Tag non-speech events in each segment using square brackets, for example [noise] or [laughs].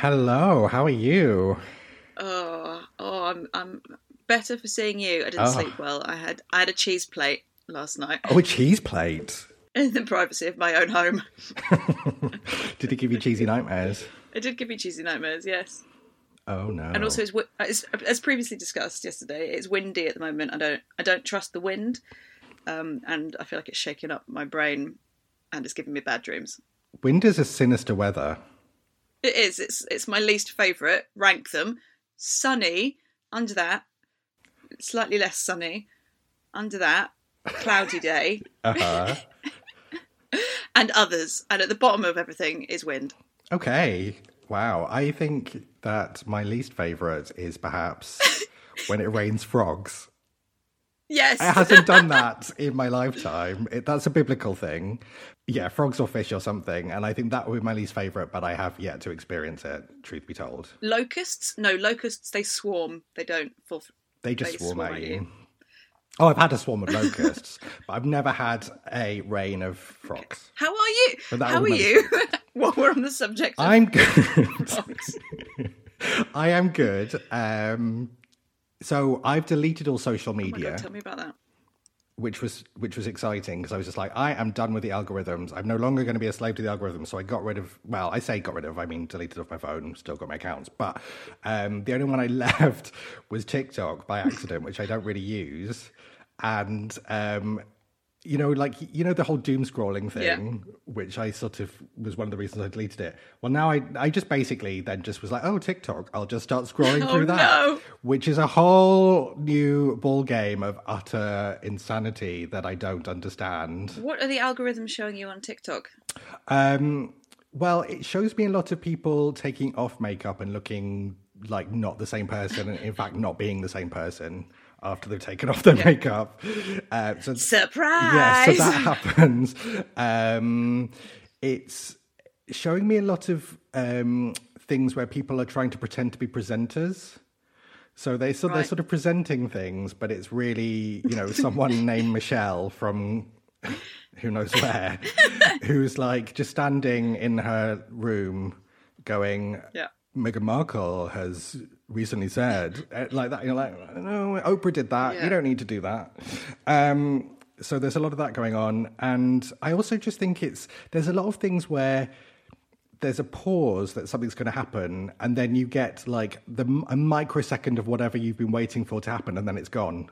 Hello, how are you? Oh, oh, I'm I'm better for seeing you. I didn't Oh. sleep well. I had I had a cheese plate last night Oh, a cheese plate. [laughs] in the privacy of my own home. [laughs] Did it give you cheesy nightmares? It did give me cheesy nightmares, yes. Oh no. And also, it's, as, as previously discussed yesterday, it's windy at the moment. I don't I don't trust the wind, um, and I feel like it's shaking up my brain, and it's giving me bad dreams. Wind is a sinister weather. It is. It's it's my least favourite. Rank them: sunny. Under that, slightly less sunny. Under that, cloudy day. [laughs] Uh-huh. [laughs] and others. And at the bottom of everything is wind. okay. Wow. I think that my least favorite is perhaps [laughs] when it rains frogs. Yes. It hasn't done that in my lifetime. It, that's a biblical thing. Yeah, frogs or fish or something. And I think that would be my least favorite, but I have yet to experience it, truth be told. locusts? No, locusts, they swarm. They don't fall. They just They swarm, swarm at you. you. Oh, I've had a swarm of locusts, but I've never had a rain of frogs. How are you? How are you? [laughs] While we're on the subject I'm [laughs] good. [laughs] I am good. Um, so I've deleted all social Oh media, God, tell me about that. which was which was exciting because I was just like, I am done with the algorithms. I'm no longer going to be a slave to the algorithms. So I got rid of. Well, I say got rid of. I mean, deleted off my phone. Still got my accounts, but um, the only one I [laughs] left was TikTok by accident, which I don't really use. And um, you know, like you know the whole doom scrolling thing, which I sort of was one of the reasons I deleted it. Well, now I I just basically then just was like, oh TikTok, I'll just start scrolling [laughs] Oh, through that, no. which is a whole new ball game of utter insanity that I don't understand. What are the algorithms showing you on TikTok? Um, well, it shows me a lot of people taking off makeup and looking like not the same person, and in fact, not being the same person after they've taken off their makeup. Uh, so Surprise! yeah, so that [laughs] happens. Um, it's showing me a lot of um, things where people are trying to pretend to be presenters. So they so they're sort of presenting things, but it's really you know [laughs] someone named Michelle from [laughs] who knows where, who's like just standing in her room, going, Yeah. Meghan Markle has recently said uh, like that. You're like, no, Oprah did that. Yeah. You don't need to do that. Um, so there's a lot of that going on, and I also just think it's there's a lot of things where there's a pause that something's going to happen, and then you get like the a microsecond of whatever you've been waiting for to happen, and then it's gone.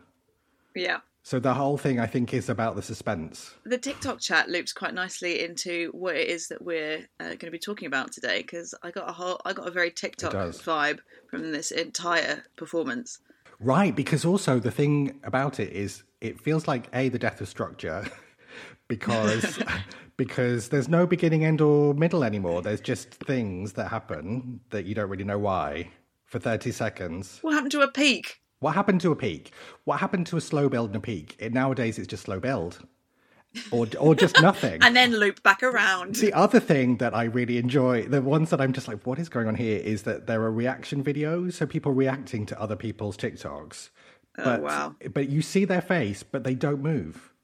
Yeah. So the whole thing, I think, is about the suspense. The TikTok chat loops quite nicely into what it is that we're uh, going to be talking about today because I got a whole, I got a very TikTok vibe from this entire performance. Right, because also the thing about it is it feels like a the death of structure [laughs] because [laughs] because there's no beginning, end, or middle anymore. There's just things that happen that you don't really know why for 30 seconds. What happened to a peak? What happened to a peak? What happened to a slow build and a peak? It, nowadays it's just slow build. Or or just nothing. [laughs] And then loop back around. The other thing that I really enjoy, the ones that I'm just like, what is going on here, is that there are reaction videos, so people reacting to other people's TikToks. Oh, but, wow. But you see their face, but they don't move.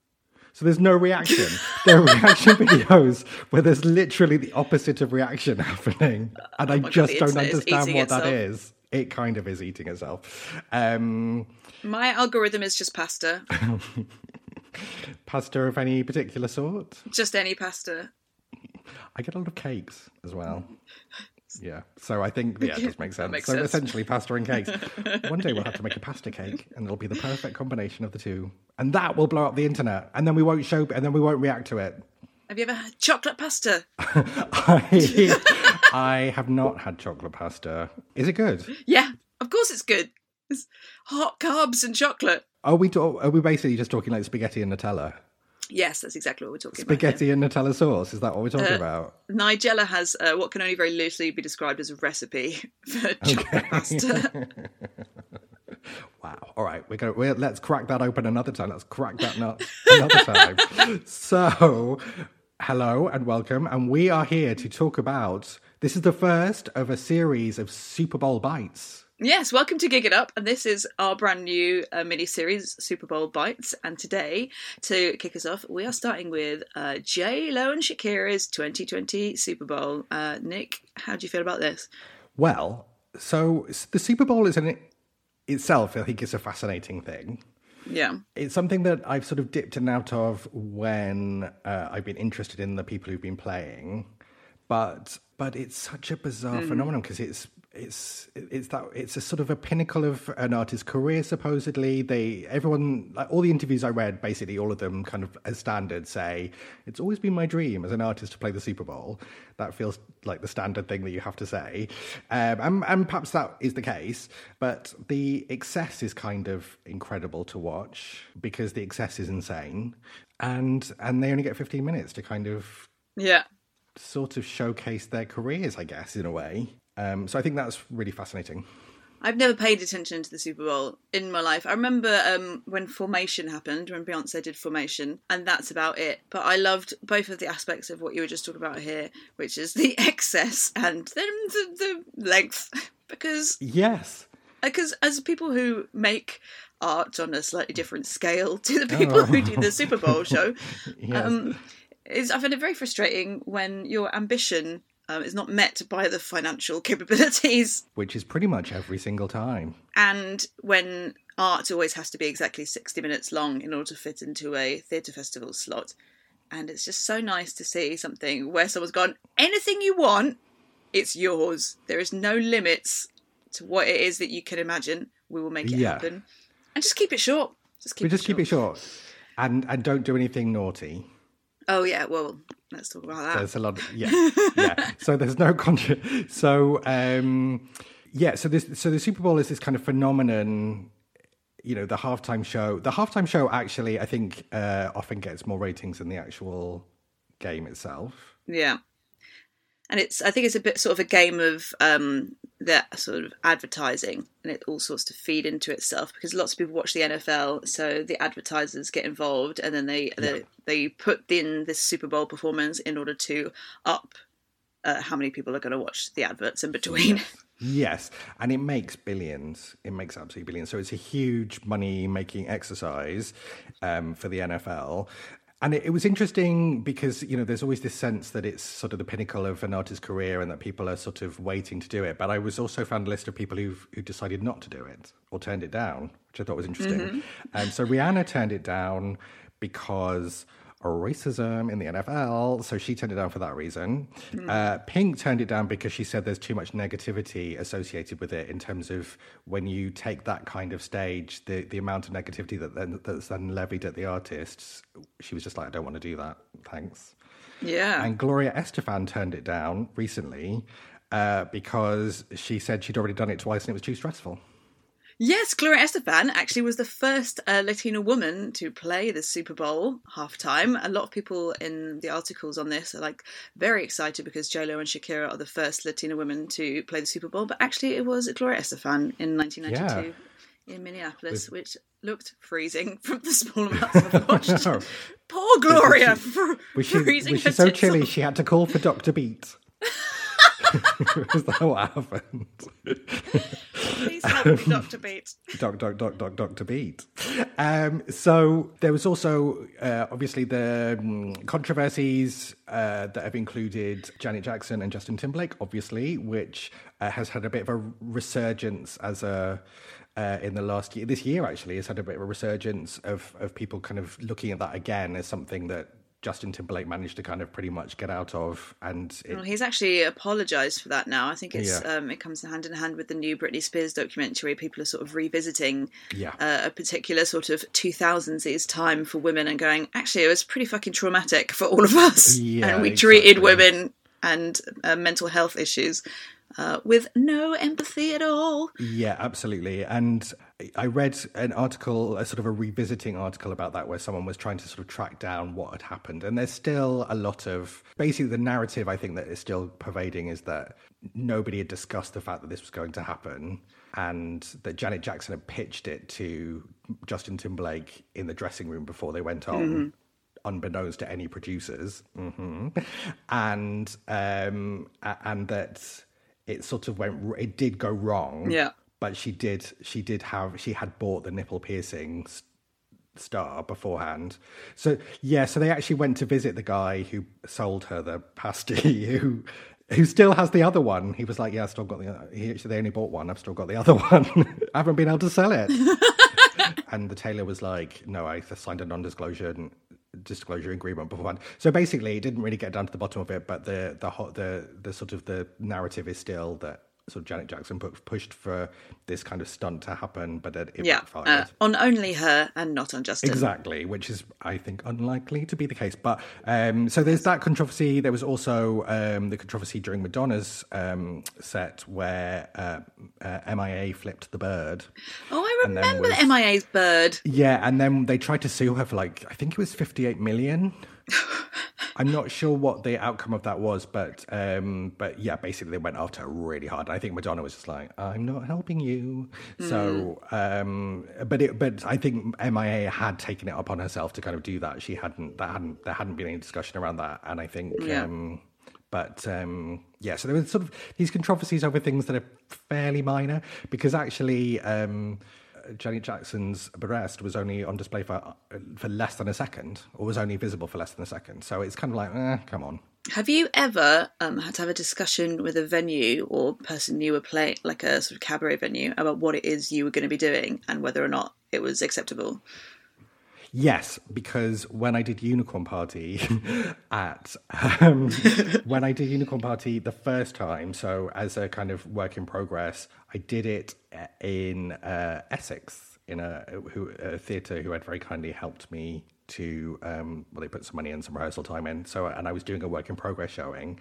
So there's no reaction. [laughs] there are reaction videos where there's literally the opposite of reaction [laughs] happening, and oh I Oh God, just the don't understand what that itself. is. It kind of is eating itself. Um, My algorithm is just pasta, [laughs] pasta of any particular sort. just any pasta. I get a lot of cakes as well. [laughs] Yeah, so I think yeah, it does make sense. makes so sense. essentially, pasta and cakes. [laughs] One day we'll have to make a pasta cake, and it'll be the perfect combination of the two, and that will blow up the internet. And then we won't show, and then we won't react to it. Have you ever had chocolate pasta? I, I have not had chocolate pasta. Is it good? Yeah, of course it's good. It's hot carbs and chocolate. Are we do- are we basically just talking like spaghetti and Nutella? Yes, that's exactly what we're talking about. Spaghetti and Nutella sauce? Is that what we're talking about? Nigella has uh, what can only very loosely be described as a recipe [laughs] for chocolate pasta. [laughs] Wow. All right, we're gonna we're, let's crack that open another time. Let's crack that nut another [laughs] time. so, hello and welcome, and we are here to talk about. This is the first of a series of Super Bowl bites. Yes, welcome to Gig It Up, and this is our brand new uh, mini series, Super Bowl Bites. And today, to kick us off, we are starting with uh, J Lo and Shakira's 2020 Super Bowl. Uh, Nick, how do you feel about this? Well, so the Super Bowl is in itself, I think, is a fascinating thing. Yeah. It's something that I've sort of dipped in and out of when uh, I've been interested in the people who've been playing, but but it's such a bizarre phenomenon because it's it's it's that it's a sort of a pinnacle of an artist's career. Supposedly, they everyone like all the interviews I read, basically all of them kind of as standard say it's always been my dream as an artist to play the Super Bowl. That feels like the standard thing that you have to say, um, and, and perhaps that is the case. But the excess is kind of incredible to watch because the excess is insane, and and they only get fifteen minutes to kind of Yeah. Sort of showcase their careers, I guess, in a way. Um, so I think that's really fascinating. I've never paid attention to the Super Bowl in my life. I remember um, when Formation happened, when Beyonce did Formation, and that's about it. But I loved both of the aspects of what you were just talking about here, which is the [laughs] excess and then the, the length. [laughs] Because Yes. because as people who make art on a slightly different scale to the people who do the Super Bowl show, [laughs] Yes. um, is I find it very frustrating when your ambition um, is not met by the financial [laughs] capabilities Which is pretty much every single time. and when art always has to be exactly 60 minutes long in order to fit into a theatre festival slot. And it's just so nice to see something where someone's gone, anything you want, it's yours. There is no limits to what it is that you can imagine. We will make it Yeah. happen. And just keep it short. Just keep We it just short. keep it short. And and don't do anything naughty. Oh, yeah, well, let's talk about that. There's a lot. yeah, [laughs] yeah. So there's no contra. So um, yeah. So this. So the Super Bowl is this kind of phenomenon. You know, the halftime show. The halftime show actually, I think, uh, often gets more ratings than the actual game itself. Yeah. And it's I think it's a bit sort of a game of um that sort of advertising and it all sorts to feed into itself because lots of people watch the NFL so the advertisers get involved and then they they, they put in this Super Bowl performance in order to up uh, how many people are going to watch the adverts in between. [laughs] Yes, and it makes billions. It makes absolutely billions. So it's a huge money making exercise um, for the NFL. And it, it was interesting because you know there's always this sense that it's sort of the pinnacle of an artist's career and that people are sort of waiting to do it. But I was also found a list of people who who decided not to do it or turned it down, which I thought was interesting. And so Rihanna turned it down because racism in the NFL, so she turned it down for that reason. Uh, Pink turned it down because she said there's too much negativity associated with it in terms of when you take that kind of stage, the, the amount of negativity that then, that's then levied at the artists. She was just like, I don't want to do that, thanks. yeah. And Gloria Estefan turned it down recently uh, because she said she'd already done it twice and it was too stressful. Yes, Gloria Estefan actually was the first uh, Latina woman to play the Super Bowl halftime. A lot of people in the articles on this are like very excited because JLo and Shakira are the first Latina women to play the Super Bowl, but actually it was Gloria Estefan in 1992 in Minneapolis, which looked freezing [laughs] from the small amounts I've [laughs] watched. Poor Gloria, fr- Was she, freezing was she so chilly off. she had to call for Dr. Beat? [laughs] [laughs] Is that what happened? Please help me, Dr. Beat. Doc, doc, doc, doc, Dr. Beat. Um, so there was also uh, obviously the um, controversies uh, that have included Janet Jackson and Justin Timberlake, obviously, which uh, has had a bit of a resurgence as a. Uh, in the last year, this year actually has had a bit of a resurgence of of people kind of looking at that again as something that Justin Timberlake managed to kind of pretty much get out of, and it, Well, he's actually apologised for that now. I think it's Yeah. um, it comes hand in hand with the new Britney Spears documentary. People are sort of revisiting Yeah. uh, a particular sort of 2000s time for women and going, actually, it was pretty fucking traumatic for all of us. [laughs] Yeah, and we treated women and uh, mental health issues uh, with no empathy at all. Yeah, absolutely. And I read an article, a sort of a revisiting article about that, where someone was trying to sort of track down what had happened. And there's still a lot of basically the narrative I think that is still pervading is that nobody had discussed the fact that this was going to happen. And that Janet Jackson had pitched it to Justin Timberlake in the dressing room before they went on. Unbeknownst to any producers, hmm and um, and that it sort of went, it did go wrong, Yeah. But she did she did have she had bought the nipple piercing s- star beforehand so yeah so they actually went to visit the guy who sold her the pasty [laughs] who who still has the other one. He was like, "Yeah, I still got the. He actually they only bought one. I've still got the other [laughs] one. I haven't been able to sell it." [laughs] and the tailor was like, "No, I signed a non-disclosure and disclosure agreement beforehand." So basically, it didn't really get down to the bottom of it. But the the hot the the sort of the narrative is still that sort of Janet Jackson pu- pushed for this kind of stunt to happen, but it, it Yeah, backfired. uh, on only her and not on Justin. Exactly, which is, I think, unlikely to be the case. But um, so there's that controversy. There was also um, the controversy during Madonna's um, set where uh, uh, MIA flipped the bird. Oh, I remember was- the MIA's bird. Yeah, and then they tried to sue her for like, I think it was 58 million. I'm not sure what the outcome of that was, but um, but yeah, basically they went after her really hard. I think Madonna was just like, "I'm not helping you." So, um, but it, but I think MIA had taken it upon herself to kind of do that. She hadn't that hadn't there hadn't been any discussion around that, and I think. Yeah. Um, but um, yeah, so there was sort of these controversies over things that are fairly minor because actually. Um, Janet Jackson's arrest was only on display for for less than a second, or was only visible for less than a second. So it's kind of like, eh, come on. Have you ever um, had to have a discussion with a venue or person you were playing, like a sort of cabaret venue, about what it is you were going to be doing and whether or not it was acceptable? Yes, because when I did Unicorn Party [laughs] at um, [laughs] when I did Unicorn Party the first time, so as a kind of work in progress, I did it in uh, Essex in a, a theatre who had very kindly helped me to um, well, they put some money and some rehearsal time in. So and I was doing a work in progress showing,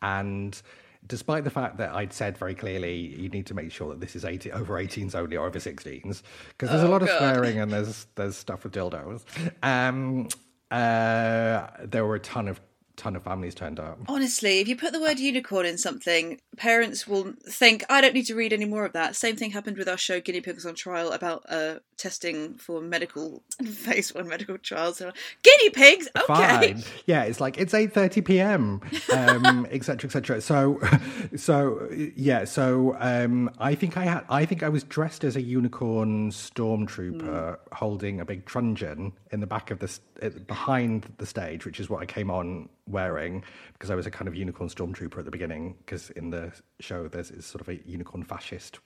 and despite the fact that I'd said very clearly you need to make sure that this is 18, over 18s only or over 16s because there's a lot of swearing and there's there's stuff with dildos. Um, uh, there were a ton of ton of families turned up. Honestly, if you put the word unicorn in something, parents will think, I don't need to read any more of that. Same thing happened with our show Guinea Pigs on Trial about uh, testing for medical [laughs] phase one medical trials. Guinea pigs? Okay. Fine. [laughs] Yeah, it's like it's eight thirty p.m. Um, et cetera, et cetera. So, [laughs] so yeah. So um, I think I had. I think I was dressed as a unicorn stormtrooper, holding a big truncheon in the back of the uh, behind the stage, which is what I came on wearing because I was a kind of unicorn stormtrooper at the beginning. Because in the show, there's is sort of a unicorn fascist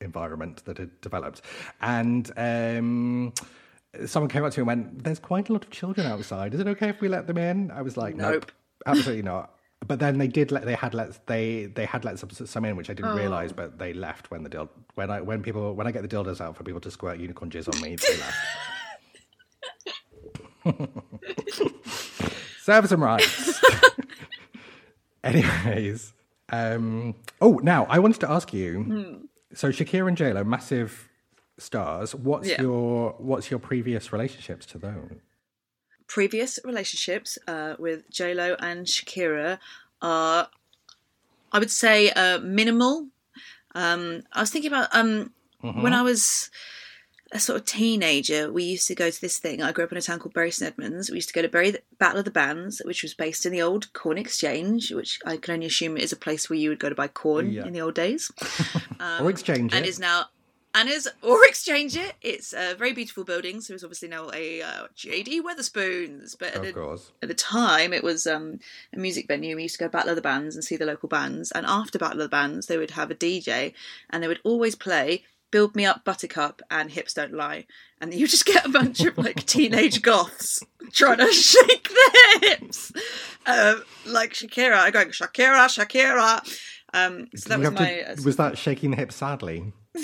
environment that had developed, and. Um, someone came up to me and went, "There's quite a lot of children outside. Is it okay if we let them in?" I was like, "Nope, Nope. absolutely not." But then they did let they had let they they had let some, some in, which I didn't Oh. realize. But they left when the dil- when I when people when I get the dildos out for people to squirt unicorn jizz on me, they left. [laughs] Serve some rights. [laughs] Anyways, um, oh, now I wanted to ask you. Hmm. So Shakira and JLo, massive stars. What's Yeah. your what's your previous relationships to them? previous relationships uh, with JLo and Shakira are, I would say, uh, minimal. Um, I was thinking about um, when I was a sort of teenager, we used to go to this thing. I grew up in a town called Bury St Edmunds. We used to go to Bury Battle of the Bands, which was based in the old corn exchange, which I can only assume is a place where you would go to buy corn Yeah. in the old days. [laughs] or exchange Um, and it? is now and is or exchange it. It's a very beautiful building. So it's obviously now a uh, JD Wetherspoons, but at, at the time it was um, a music venue. We used to go Battle of the Bands and see the local bands. And after Battle of the Bands, they would have a DJ, and they would always play. Build Me Up, Buttercup, and Hips Don't Lie. And you just get a bunch of like [laughs] teenage goths trying to shake their hips. Um, like Shakira, i going, Shakira, Shakira. Um, so that You was my. uh, to- was that shaking the hips sadly? [laughs]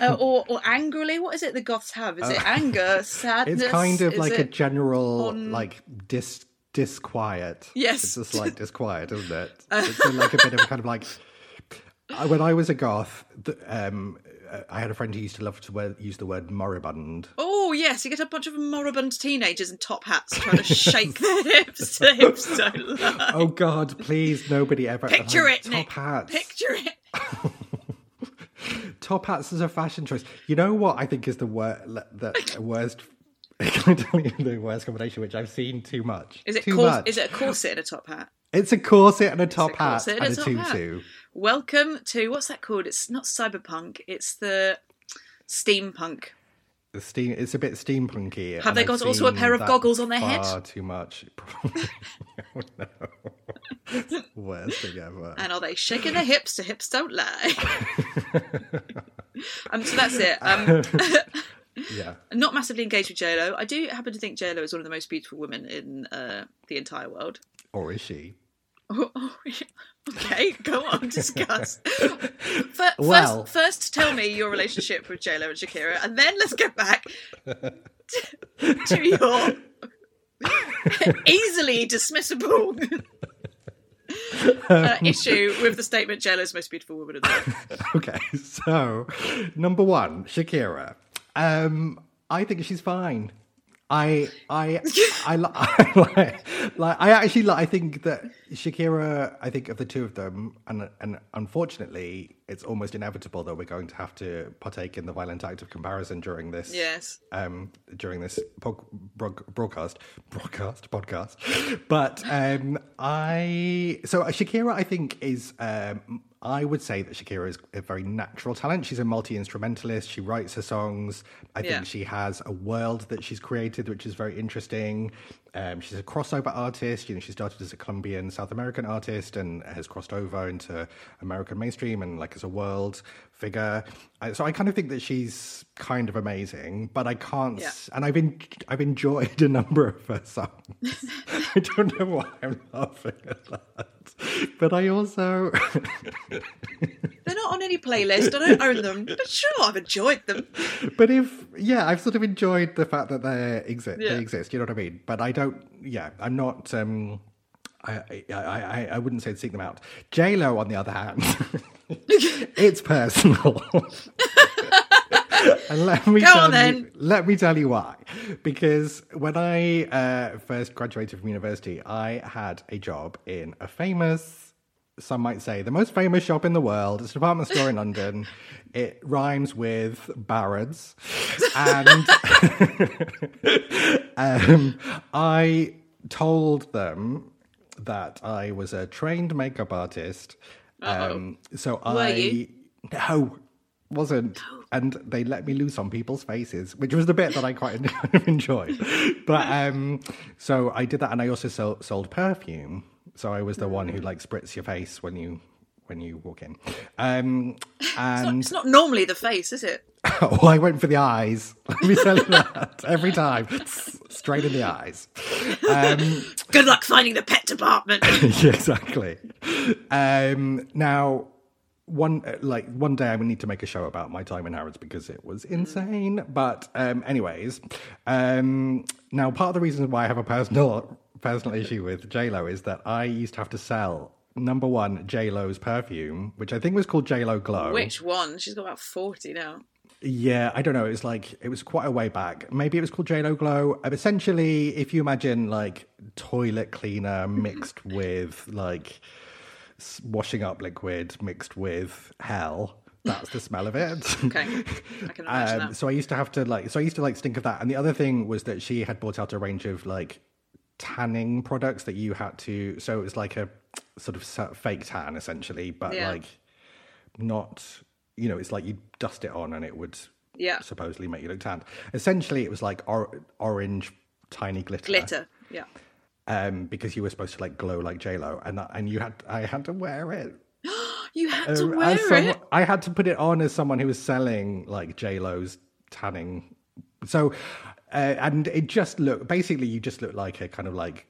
uh, or or angrily. What is it the goths have? Is it anger, [laughs] sadness? Uh, It's kind of Is like a general on- like dis disquiet. Yes. it's a slight disquiet, isn't it? It's a- like a bit of kind of like when I was a goth. The, um, uh, I had a friend who used to love to wear, use the word moribund. Oh yes, you get a bunch of moribund teenagers in top hats trying to shake their [laughs] hips to hips don't lie. Oh God, please, nobody ever Picture like, it, Top Nick. hats. Picture it. [laughs] Top hats is a fashion choice. You know what I think is the wor- the [laughs] worst. Can I tell you the worst combination, which I've seen too much? Is it too cors- much? Is it a corset and a top hat? It's a corset and a top hat and and a a top hat. tutu. Welcome to what's that called? It's not cyberpunk. It's the steampunk. The steam. It's a bit steampunky. Have they got also a pair of goggles on their head? Far too much. [laughs] oh, [laughs] no. Worst thing ever. And are they shaking their hips to hips don't lie? [laughs] um, so that's it. Um, yeah. not massively engaged with JLo. I do happen to think JLo is one of the most beautiful women in uh, the entire world. Or is she? [laughs] Oh, oh, okay, go on, discuss. [laughs] First, Well- first, first, tell me your relationship with JLo and Shakira, and then let's get back to, to your [laughs] easily dismissible uh, issue with the statement JLo is the most beautiful woman in the world. Okay, so number one, Shakira. Um, I think she's fine. I I I, li- I [laughs] like like I actually like I think that Shakira I think of the two of them and and unfortunately it's almost inevitable that we're going to have to partake in the violent act of comparison during this Yes. um during this pod, broad, broadcast broadcast podcast but um I so Shakira I think is um I would say that Shakira is a very natural talent. She's a multi instrumentalist. She writes her songs. I Yeah. think she has a world that she's created, which is very interesting. Um, she's a crossover artist. You know, she started as a Colombian South American artist and has crossed over into American mainstream and like as a world figure. I, so I kind of think that she's kind of amazing, but I can't. Yeah. And I've en- I've enjoyed a number of her songs. [laughs] I don't know why I'm laughing at that, [laughs] but I also. They're not on any playlist. I don't own them, but sure, I've enjoyed them. [laughs] but if yeah, I've sort of enjoyed the fact that they exist. Yeah. They exist. You know what I mean? But I don't. Yeah, I'm not. um I, I, I, I wouldn't say to seek them out. J Lo, on the other hand, [laughs] it's personal. [laughs] and let me Go tell on you, let me tell you why. Because when I uh, first graduated from university, I had a job in a famous, some might say, the most famous shop in the world. It's a department store in [laughs] London. It rhymes with Barrett's, [laughs] and um, I told them that I was a trained makeup artist. Um, so I you? no wasn't, and they let me loose on people's faces, which was the bit that I quite [laughs] enjoyed. But um, so I did that, and I also sold, sold perfume. So I was the one who like spritz your face when you when you walk in. Um, and It's not normally the face, is it? [laughs] oh, I went for the eyes. Let me tell you that [laughs] every time, straight in the eyes. Um, Good luck finding the pet department. yeah, exactly. Um, now, one uh, like one day I would need to make a show about my time in Harrods because it was insane. But um, anyways, um, now part of the reason why I have a personal personal issue with J Lo is that I used to have to sell number one J Lo's perfume, which I think was called J Lo Glow. Which one? She's got about 40 now. Yeah, I don't know. It was like it was quite a way back. Maybe it was called JLo Glow. Uh, Essentially, if you imagine like toilet cleaner mixed [laughs] with like washing up liquid mixed with hell, that's the smell of it. [laughs] Okay. I can imagine Um, that. so I used to have to like, so I used to like stink of that. And the other thing was that she had brought out a range of like tanning products that you had to. So it was like a sort of fake tan essentially, but Yeah. like not. You know, it's like you dust it on and it would Yeah. supposedly make you look tanned. Essentially, it was like or- orange tiny glitter, Glitter. Yeah. Um, because you were supposed to like glow like J Lo, and and you had I had to wear it. [gasps] You had to Um, wear as it. I had to put it on as someone who was selling like J Lo's tanning. So, uh, and it just looked basically you just look like a kind of like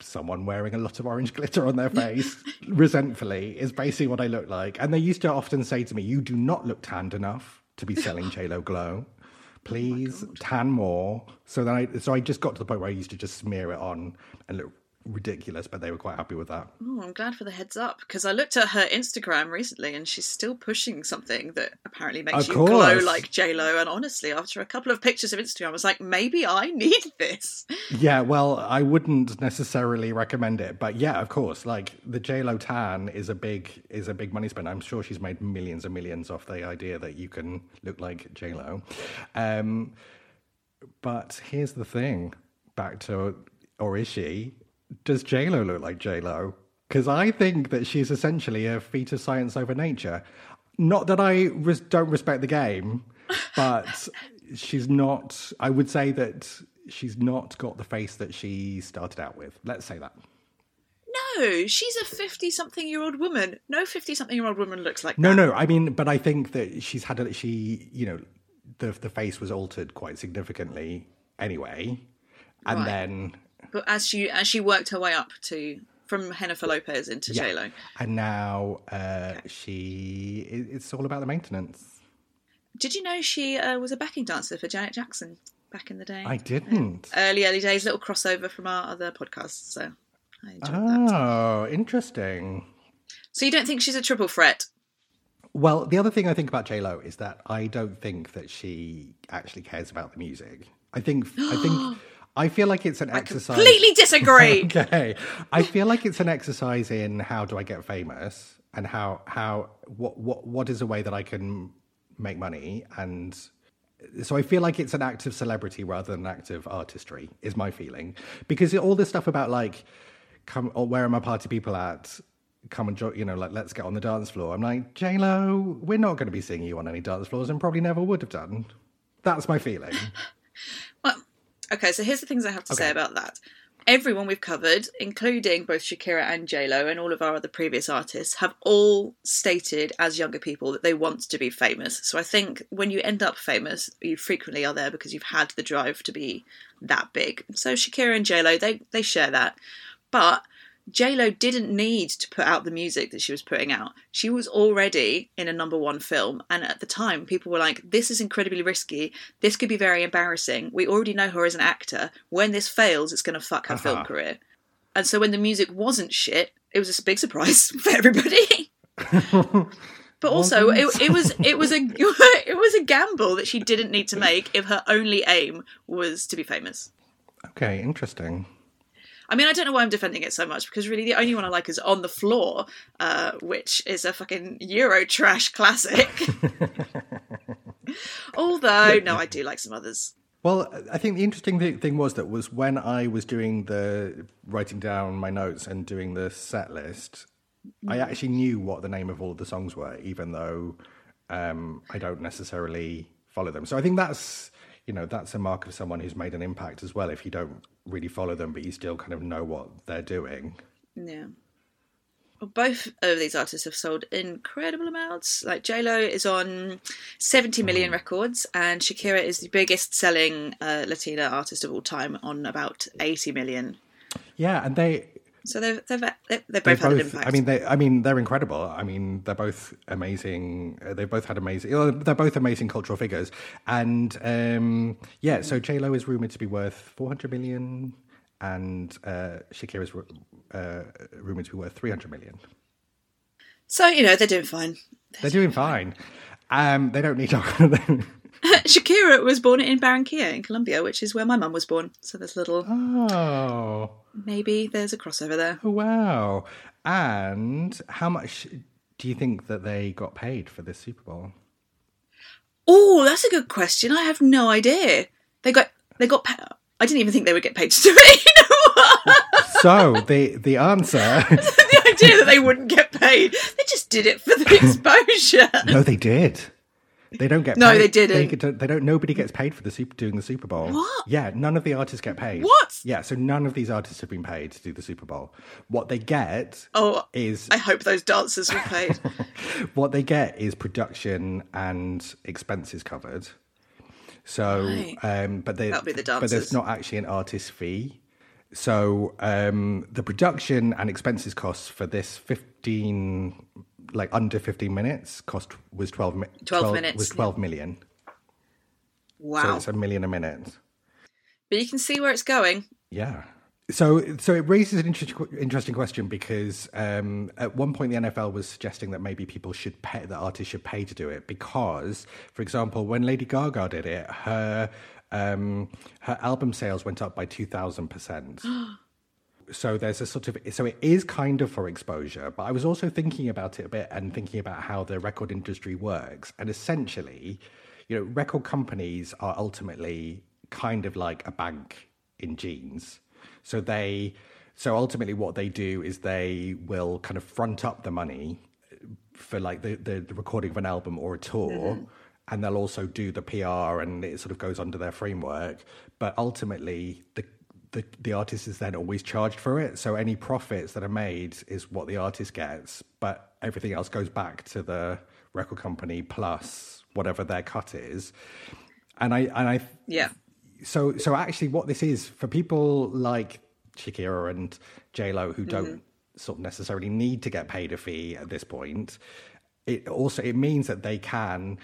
someone wearing a lot of orange [laughs] glitter on their [laughs] face resentfully is basically what I look like. And they used to often say to me, "You do not look tanned enough to be selling J Lo Glow." Oh please tan more. So then I, so I just got to the point where I used to just smear it on and look ridiculous, but they were quite happy with that. Oh, I'm glad for the heads up because I looked at her Instagram recently and she's still pushing something that apparently makes Of you glow like J Lo. And honestly, after a couple of pictures of Instagram, I was like, maybe I need this. Yeah, well, I wouldn't necessarily recommend it, but yeah, of course, like the J Lo tan is a big is a big money spend. I'm sure she's made millions and millions off the idea that you can look like J Lo. Um, but here's the thing: back to or is she? Does J Lo look like J Lo? Because I think that she's essentially a feat of science over nature. Not that I res- don't respect the game, [laughs] but she's not. I would say that she's not got the face that she started out with. Let's say that. No, she's a fifty-something-year-old woman. No fifty-something-year-old woman looks like No, that. no. I mean, but I think that she's had a, she, you know, the the face was altered quite significantly anyway, and Right. then But as she as she worked her way up to from Jennifer Lopez into Yeah. J Lo. and now uh, she, it's all about the maintenance. Did you know she uh, was a backing dancer for Janet Jackson back in the day? I didn't. Early, early days, little crossover from our other podcasts. So I enjoyed that. Oh, interesting. So you don't think she's a triple threat? Well, the other thing I think about J Lo is that I don't think that she actually cares about the music. I think I think [gasps] [gasps] [gasps] I feel like it's an exercise. I completely disagree. [laughs] okay, I feel like it's an exercise in how do I get famous and how how what what what is a way that I can make money and so I feel like it's an act of celebrity rather than an act of artistry is my feeling. Because all this stuff about like come or where are my party people at? Come and join you know like let's get on the dance floor. I'm like J Lo we're not going to be seeing you on any dance floors and probably never would have done. That's my feeling [laughs] okay, so here's the things I have to say about that. Everyone we've covered, including both Shakira and JLo and all of our other previous artists, have all stated as younger people that they want to be famous. So I think when you end up famous, you frequently are there because you've had the drive to be that big. So Shakira and JLo, they, they share that. But JLo didn't need to put out the music that she was putting out. She was already in a number one film, and at the time, people were like, "This is incredibly risky. This could be very embarrassing. We already know her as an actor. When this fails, it's going to fuck her film Uh-huh. career." And so, when the music wasn't shit, it was a big surprise [laughs] for everybody. [laughs] But also, it, it was it was a [laughs] it was a gamble that she didn't need to make if her only aim was to be famous. okay interesting I mean, I don't know why I'm defending it so much because really the only one I like is On the Floor, uh, which is a fucking Euro trash classic. [laughs] [laughs] Although, no, I do like some others. Well, I think the interesting thing was that was when I was doing the writing down my notes and doing the set list, I actually knew what the name of all of the songs were, even though um, I don't necessarily follow them. So I think that's you know that's a mark of someone who's made an impact as well. If you don't really follow them, but you still kind of know what they're doing. Yeah. Well, both of these artists have sold incredible amounts. Like J Lo is on 70 million records, and Shakira is the biggest selling uh, Latina artist of all time on about 80 million. Yeah, and they So they've they've they've, they've they both had an impact. I mean, they. I mean, they're incredible. I mean, they're both amazing. They've both had amazing. They're both amazing cultural figures, and um, yeah. So J Lo is rumored to be worth four hundred million, and uh, Shakira is uh, rumored to be worth three hundred million. so you know they're doing fine. They're doing fine. Um, they don't need. [laughs] [laughs] Shakira was born in Barranquilla in Colombia, which is where my mum was born. So there's a little oh, maybe there's a crossover there. Oh, wow! And how much do you think that they got paid for this Super Bowl? Oh, that's a good question. I have no idea. They got they got. Pa- I didn't even think they would get paid to do it. [laughs] You know? So the the answer. [laughs] the idea that they wouldn't get paid. They just did it for the exposure. No, they did. They don't get. Paid. No, paid. they didn't. They, they don't. Nobody gets paid for the super doing the Super Bowl. What? Yeah, none of the artists get paid. What? Yeah, so none of these artists have been paid to do the Super Bowl. What they get Oh, is I hope those dancers were paid. [laughs] what they get is production and expenses covered. So, Right. um, but they, That'll be the but there's not actually an artist fee. So um, the production and expenses costs for this 15, like under 15 minutes, cost was 12, mi- 12 minutes, was yeah. 12 million. So Wow. it's a million a minute. but you can see where it's going. Yeah. So, so it raises an interesting, interesting question because um, at one point the NFL was suggesting that maybe people should pay, that artists should pay to do it because, for example, when Lady Gaga did it, her um, her album sales went up by two thousand percent. [gasps] [gasps] So there's a sort of so it is kind of for exposure, but I was also thinking about it a bit and thinking about how the record industry works, and essentially, you know, record companies are ultimately kind of like a bank in jeans. So they, so ultimately, what they do is they will kind of front up the money uh, for like the, the, the recording of an album or a tour. Mm-hmm. And they'll also do the PR and it sort of goes under their framework. But ultimately the the the artist is then always charged for it. So any profits that are made is what the artist gets, but everything else goes back to the record company plus whatever their cut is. And I and I Yeah. so so actually what this is for people like Shakira and J Lo who don't mm-hmm. sort of necessarily need to get paid a fee at this point, it also it means that they can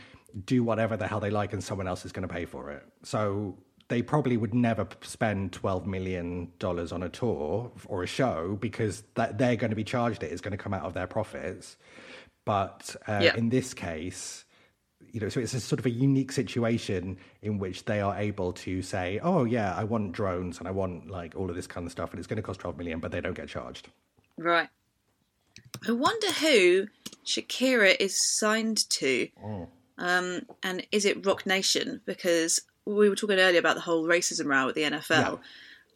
do whatever the hell they like and someone else is going to pay for it. So they probably would never spend 12 million dollars on a tour or a show because that they're going to be charged it is going to come out of their profits. But uh, Yeah. in this case, you know, so it's a sort of a unique situation in which they are able to say, "Oh yeah, I want drones and I want like all of this kind of stuff, and it's going to cost twelve million, but they don't get charged." Right. I wonder who Shakira is signed to. Um, and is it Roc Nation? Because we were talking earlier about the whole racism row at the NFL.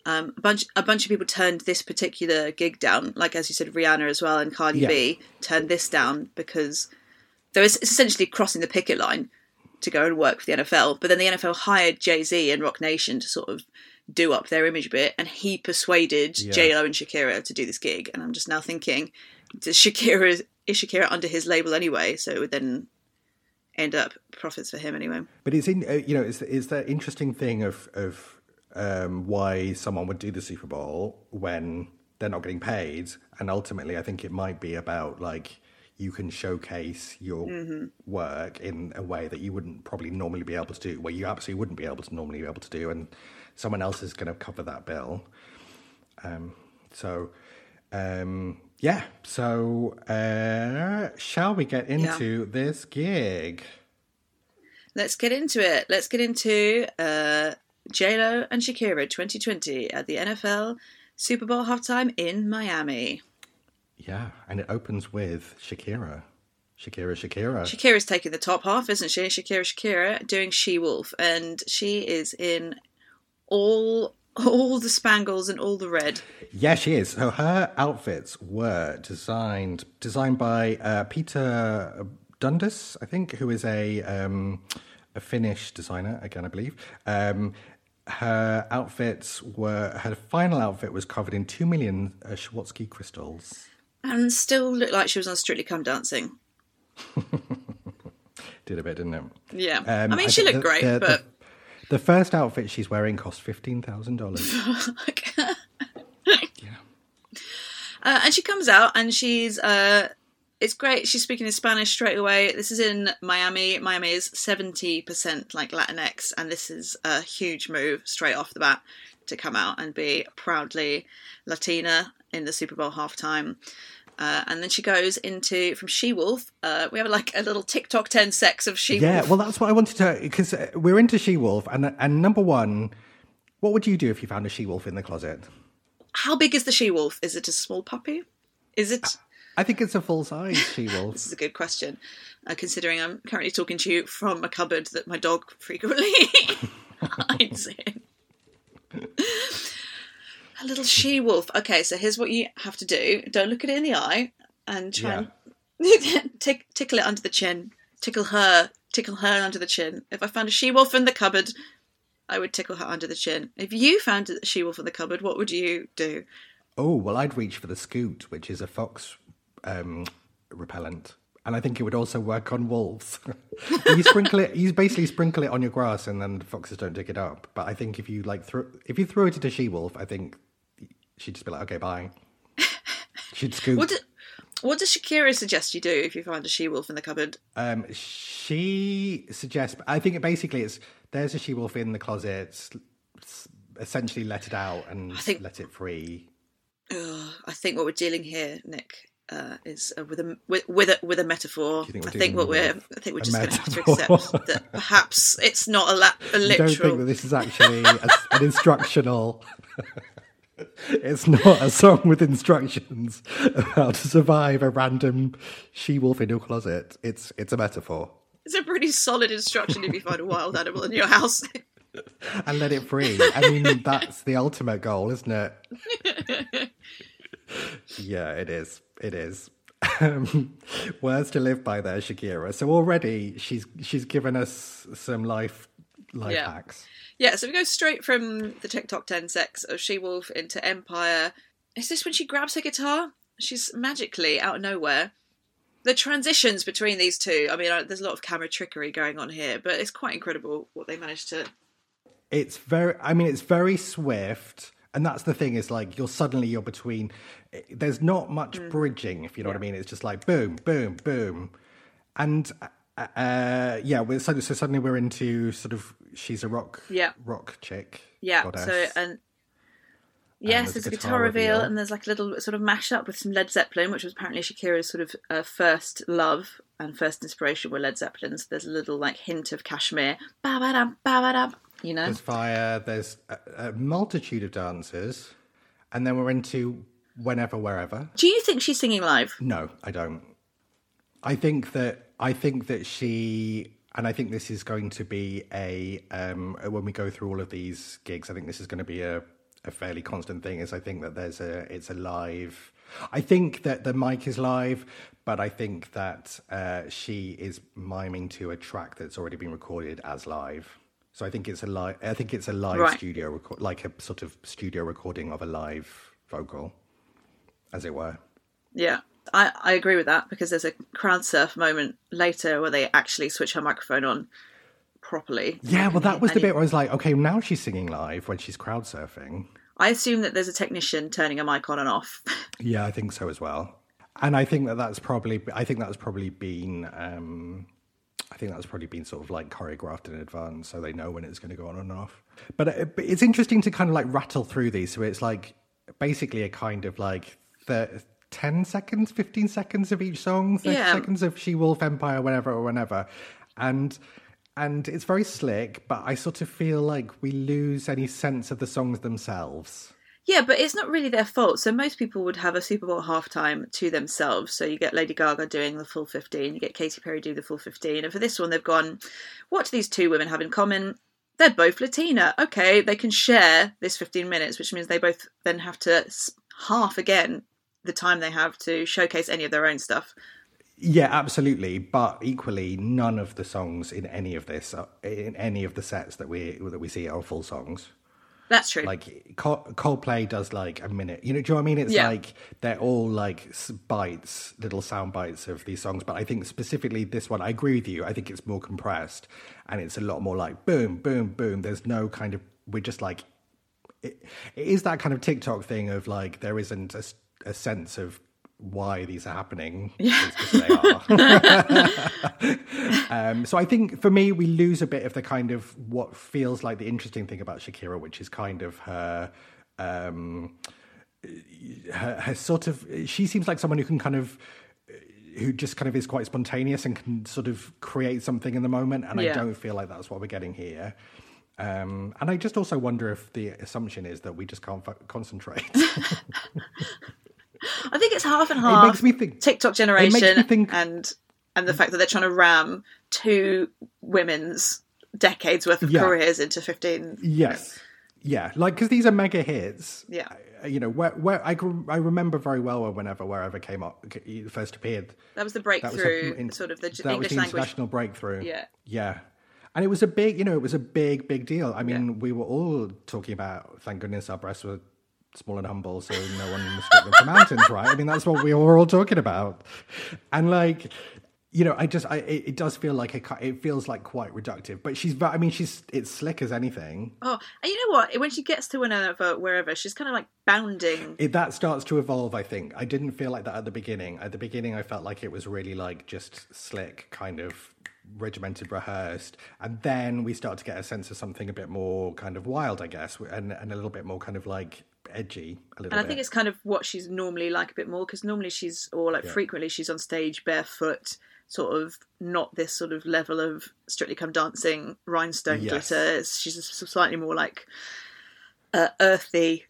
Um, a bunch, a bunch of people turned this particular gig down, like as you said, Rihanna as well, and Cardi Yeah. B turned this down because there was it's essentially crossing the picket line to go and work for the NFL. But then the NFL hired Jay Z and Roc Nation to sort of do up their image a bit, and he persuaded Yeah. J Lo and Shakira to do this gig. And I'm just now thinking, does Shakira is Shakira under his label anyway? So it would then end up profits for him anyway. But it's in, uh, you know, it's it's that interesting thing of of um, why someone would do the Super Bowl when they're not getting paid, and ultimately, I think it might be about like you can showcase your work in a way that you wouldn't probably normally be able to do, where you absolutely wouldn't be able to normally be able to do, and someone else is going to cover that bill. Um, so, um, yeah. So, uh, shall we get into this gig? Let's get into it. Let's get into uh, J Lo and Shakira 2020 at the NFL Super Bowl halftime in Miami. Yeah, and it opens with Shakira. Shakira, Shakira. Shakira's taking the top half, isn't she? Shakira, Shakira doing She Wolf, and she is in all all the spangles and all the red. yeah, she is. So her outfits were designed designed by uh, Peter Dundas, I think, who is a um, a Finnish designer. Again, I believe. Um, her outfits were her final outfit was covered in two million uh, Swarovski crystals. And still looked like she was on Strictly Come Dancing. [laughs] Did a bit, didn't it? Yeah. Um, I mean, I she looked the- great, the- but. the, the first outfit she's wearing cost fifteen thousand dollars. [laughs] Uh, and she comes out and she's uh it's great. She's speaking in spanish straight away. This is in miami. Miami is 70% like latinx and this is a huge move straight off the bat to come out and be proudly latina in the super bowl halftime uh, and then she goes into from She Wolf. Uh, we have like a little TikTok 10 sex of She Wolf. Yeah, well, that's what I wanted to because we're into she wolf, and and number one, what would you do if you found a she wolf in the closet? How big is the She Wolf? Is it a small puppy? Is it? I think it's a full size [laughs] she Wolf. This is a good question, uh, considering I'm currently talking to you from a cupboard that my dog frequently [laughs] hides in. A little she wolf. Okay, so here's what you have to do: don't look at it in the eye, and try and [laughs] tick, tickle it under the chin. Tickle her, tickle her under the chin. If I found a she wolf in the cupboard, I would tickle her under the chin. If you found a she wolf in the cupboard, what would you do? Oh well, I'd reach for the scoot, which is a fox um, repellent, and I think it would also work on wolves. [laughs] you sprinkle it, you basically sprinkle it on your grass, and then the foxes don't dig it up. But I think if you like throw, if you throw it at a she wolf, I think she'd just be like, okay, bye. [laughs] She'd scoot. What, do, what does Shakira suggest you do if you find a she wolf in the cupboard? Um, she suggests. I think it basically it's there's a she wolf in the closet. Essentially, let it out and think- let it free. Ugh, I think what we're dealing here, Nick, uh, is uh, with a with, with a with a metaphor. think I think what we're I think we're just going to have to accept that perhaps it's not a, la- a I don't think that this is actually a, an instructional. [laughs] [laughs] it's not a song with instructions about how to survive a random she wolf in your closet. It's it's a metaphor. It's a pretty solid instruction if you find a wild animal in your house. [laughs] and let it free. I mean, that's the ultimate goal, isn't it? [laughs] yeah, it is. It is. Um, words to live by there, Shakira. So already she's she's given us some life life Yeah. hacks. Yeah, so we go straight from the TikTok 10 sex of She Wolf into Empire. Is this when she grabs her guitar? She's magically out of nowhere. The transitions between these two, I mean, uh, there's a lot of camera trickery going on here, but it's quite incredible what they managed to. It's very. I mean, it's very swift, and that's the thing. Is like you're suddenly you're between. There's not much Mm. bridging, if you know what I mean. It's just like boom, boom, boom, and uh, uh, yeah. We're, so, so suddenly we're into sort of she's a rock, Yeah. rock chick. Yeah, goddess. so, and. Yes, there's there's a guitar guitar reveal, reveal. and there's like a little sort of mashup with some Led Zeppelin, which was apparently Shakira's sort of uh, first love and first inspiration were Led Zeppelin. So there's a little like hint of Kashmir, ba ba dum, ba ba dum, you know. There's fire. There's a, a multitude of dances, and then we're into whenever, wherever. Do you think she's singing live? No, I don't. I think that I think that she and I think this is going to be a um when we go through all of these gigs, I think this is going to be a, a fairly constant thing is I think that there's a it's a live I think that the mic is live, but I think that uh, she is miming to a track that's already been recorded as live. So I think it's a live. I think it's a live Right. studio record, like a sort of studio recording of a live vocal, as it were. Yeah, I, I agree with that because there's a crowd surf moment later where they actually switch her microphone on properly. Yeah, well, that was the bit where I was like, okay, now she's singing live when she's crowd surfing. I assume that there's a technician turning a mic on and off. [laughs] Yeah, I think so as well. And I think that that's probably, I think that's probably been, um, I think that's probably been sort of like choreographed in advance, so they know when it's going to go on and off. But it, but it's interesting to kind of like rattle through these. So it's like basically a kind of like the. 10 seconds, 15 seconds of each song, 30 Yeah. seconds of She Wolf Empire, whenever or whenever. And and it's very slick, but I sort of feel like we lose any sense of the songs themselves. yeah, but it's not really their fault. So most people would have a Super Bowl halftime to themselves. So you get Lady Gaga doing the full 15, you get Katy Perry do the full 15. And for this one, they've gone, what do these two women have in common? They're both Latina. Okay, they can share this 15 minutes, which means they both then have to half again the time they have to showcase any of their own stuff. Yeah, absolutely. But equally, none of the songs in any of this, uh, in any of the sets that we that we see, are full songs. That's true. Like Coldplay does like a minute. You know, do you know what I mean? It's Yeah. like they're all like bites, little sound bites of these songs. But I think specifically this one, I agree with you. I think it's more compressed and it's a lot more like boom, boom, boom. There's no kind of we're just like it, it is that kind of TikTok thing of like there isn't a, a sense of why these are happening. [laughs] Yeah. It's just they are. [laughs] um, so I think for me, we lose a bit of the kind of what feels like the interesting thing about Shakira, which is kind of her. Um, her, her sort of she seems like someone who can kind of who just kind of is quite spontaneous and can sort of create something in the moment and Yeah. i don't feel like that's what we're getting here um, and i just also wonder if the assumption is that we just can't fo- concentrate [laughs] I think it's half and half. makes me think- TikTok generation think- and and the fact that they're trying to ram two women's decades worth of Yeah. careers into fifteen. yes yeah like because these are mega hits Yeah. You know where, where I, I remember very well whenever wherever came up first appeared That was the That was breakthrough, a- in- sort of the that was English the language. international breakthrough. Yeah. yeah, and it was a big, you know, it was a big, big deal. I mean, we were all talking about. Thank goodness our breasts were small and humble, so no one mistook them for mountains, right? I mean, that's what we were all talking about, and like. You know, I just, I, it, it does feel like a, it feels like quite reductive, but she's, I mean, she's, it's slick as anything. Oh, and you know what? When she gets to whenever, wherever, she's kind of like bounding. It, that starts to evolve, I think. I didn't feel like that at the beginning. At the beginning, I felt like it was really like just slick, kind of regimented, rehearsed. And then we start to get a sense of something a bit more kind of wild, I guess, and, and a little bit more kind of like edgy, a little And I bit. think it's kind of what she's normally like a bit more because normally she's, or like frequently she's on stage barefoot, sort of not this sort of level of Strictly Come Dancing rhinestone Yes. glitter. She's a slightly more like uh, earthy.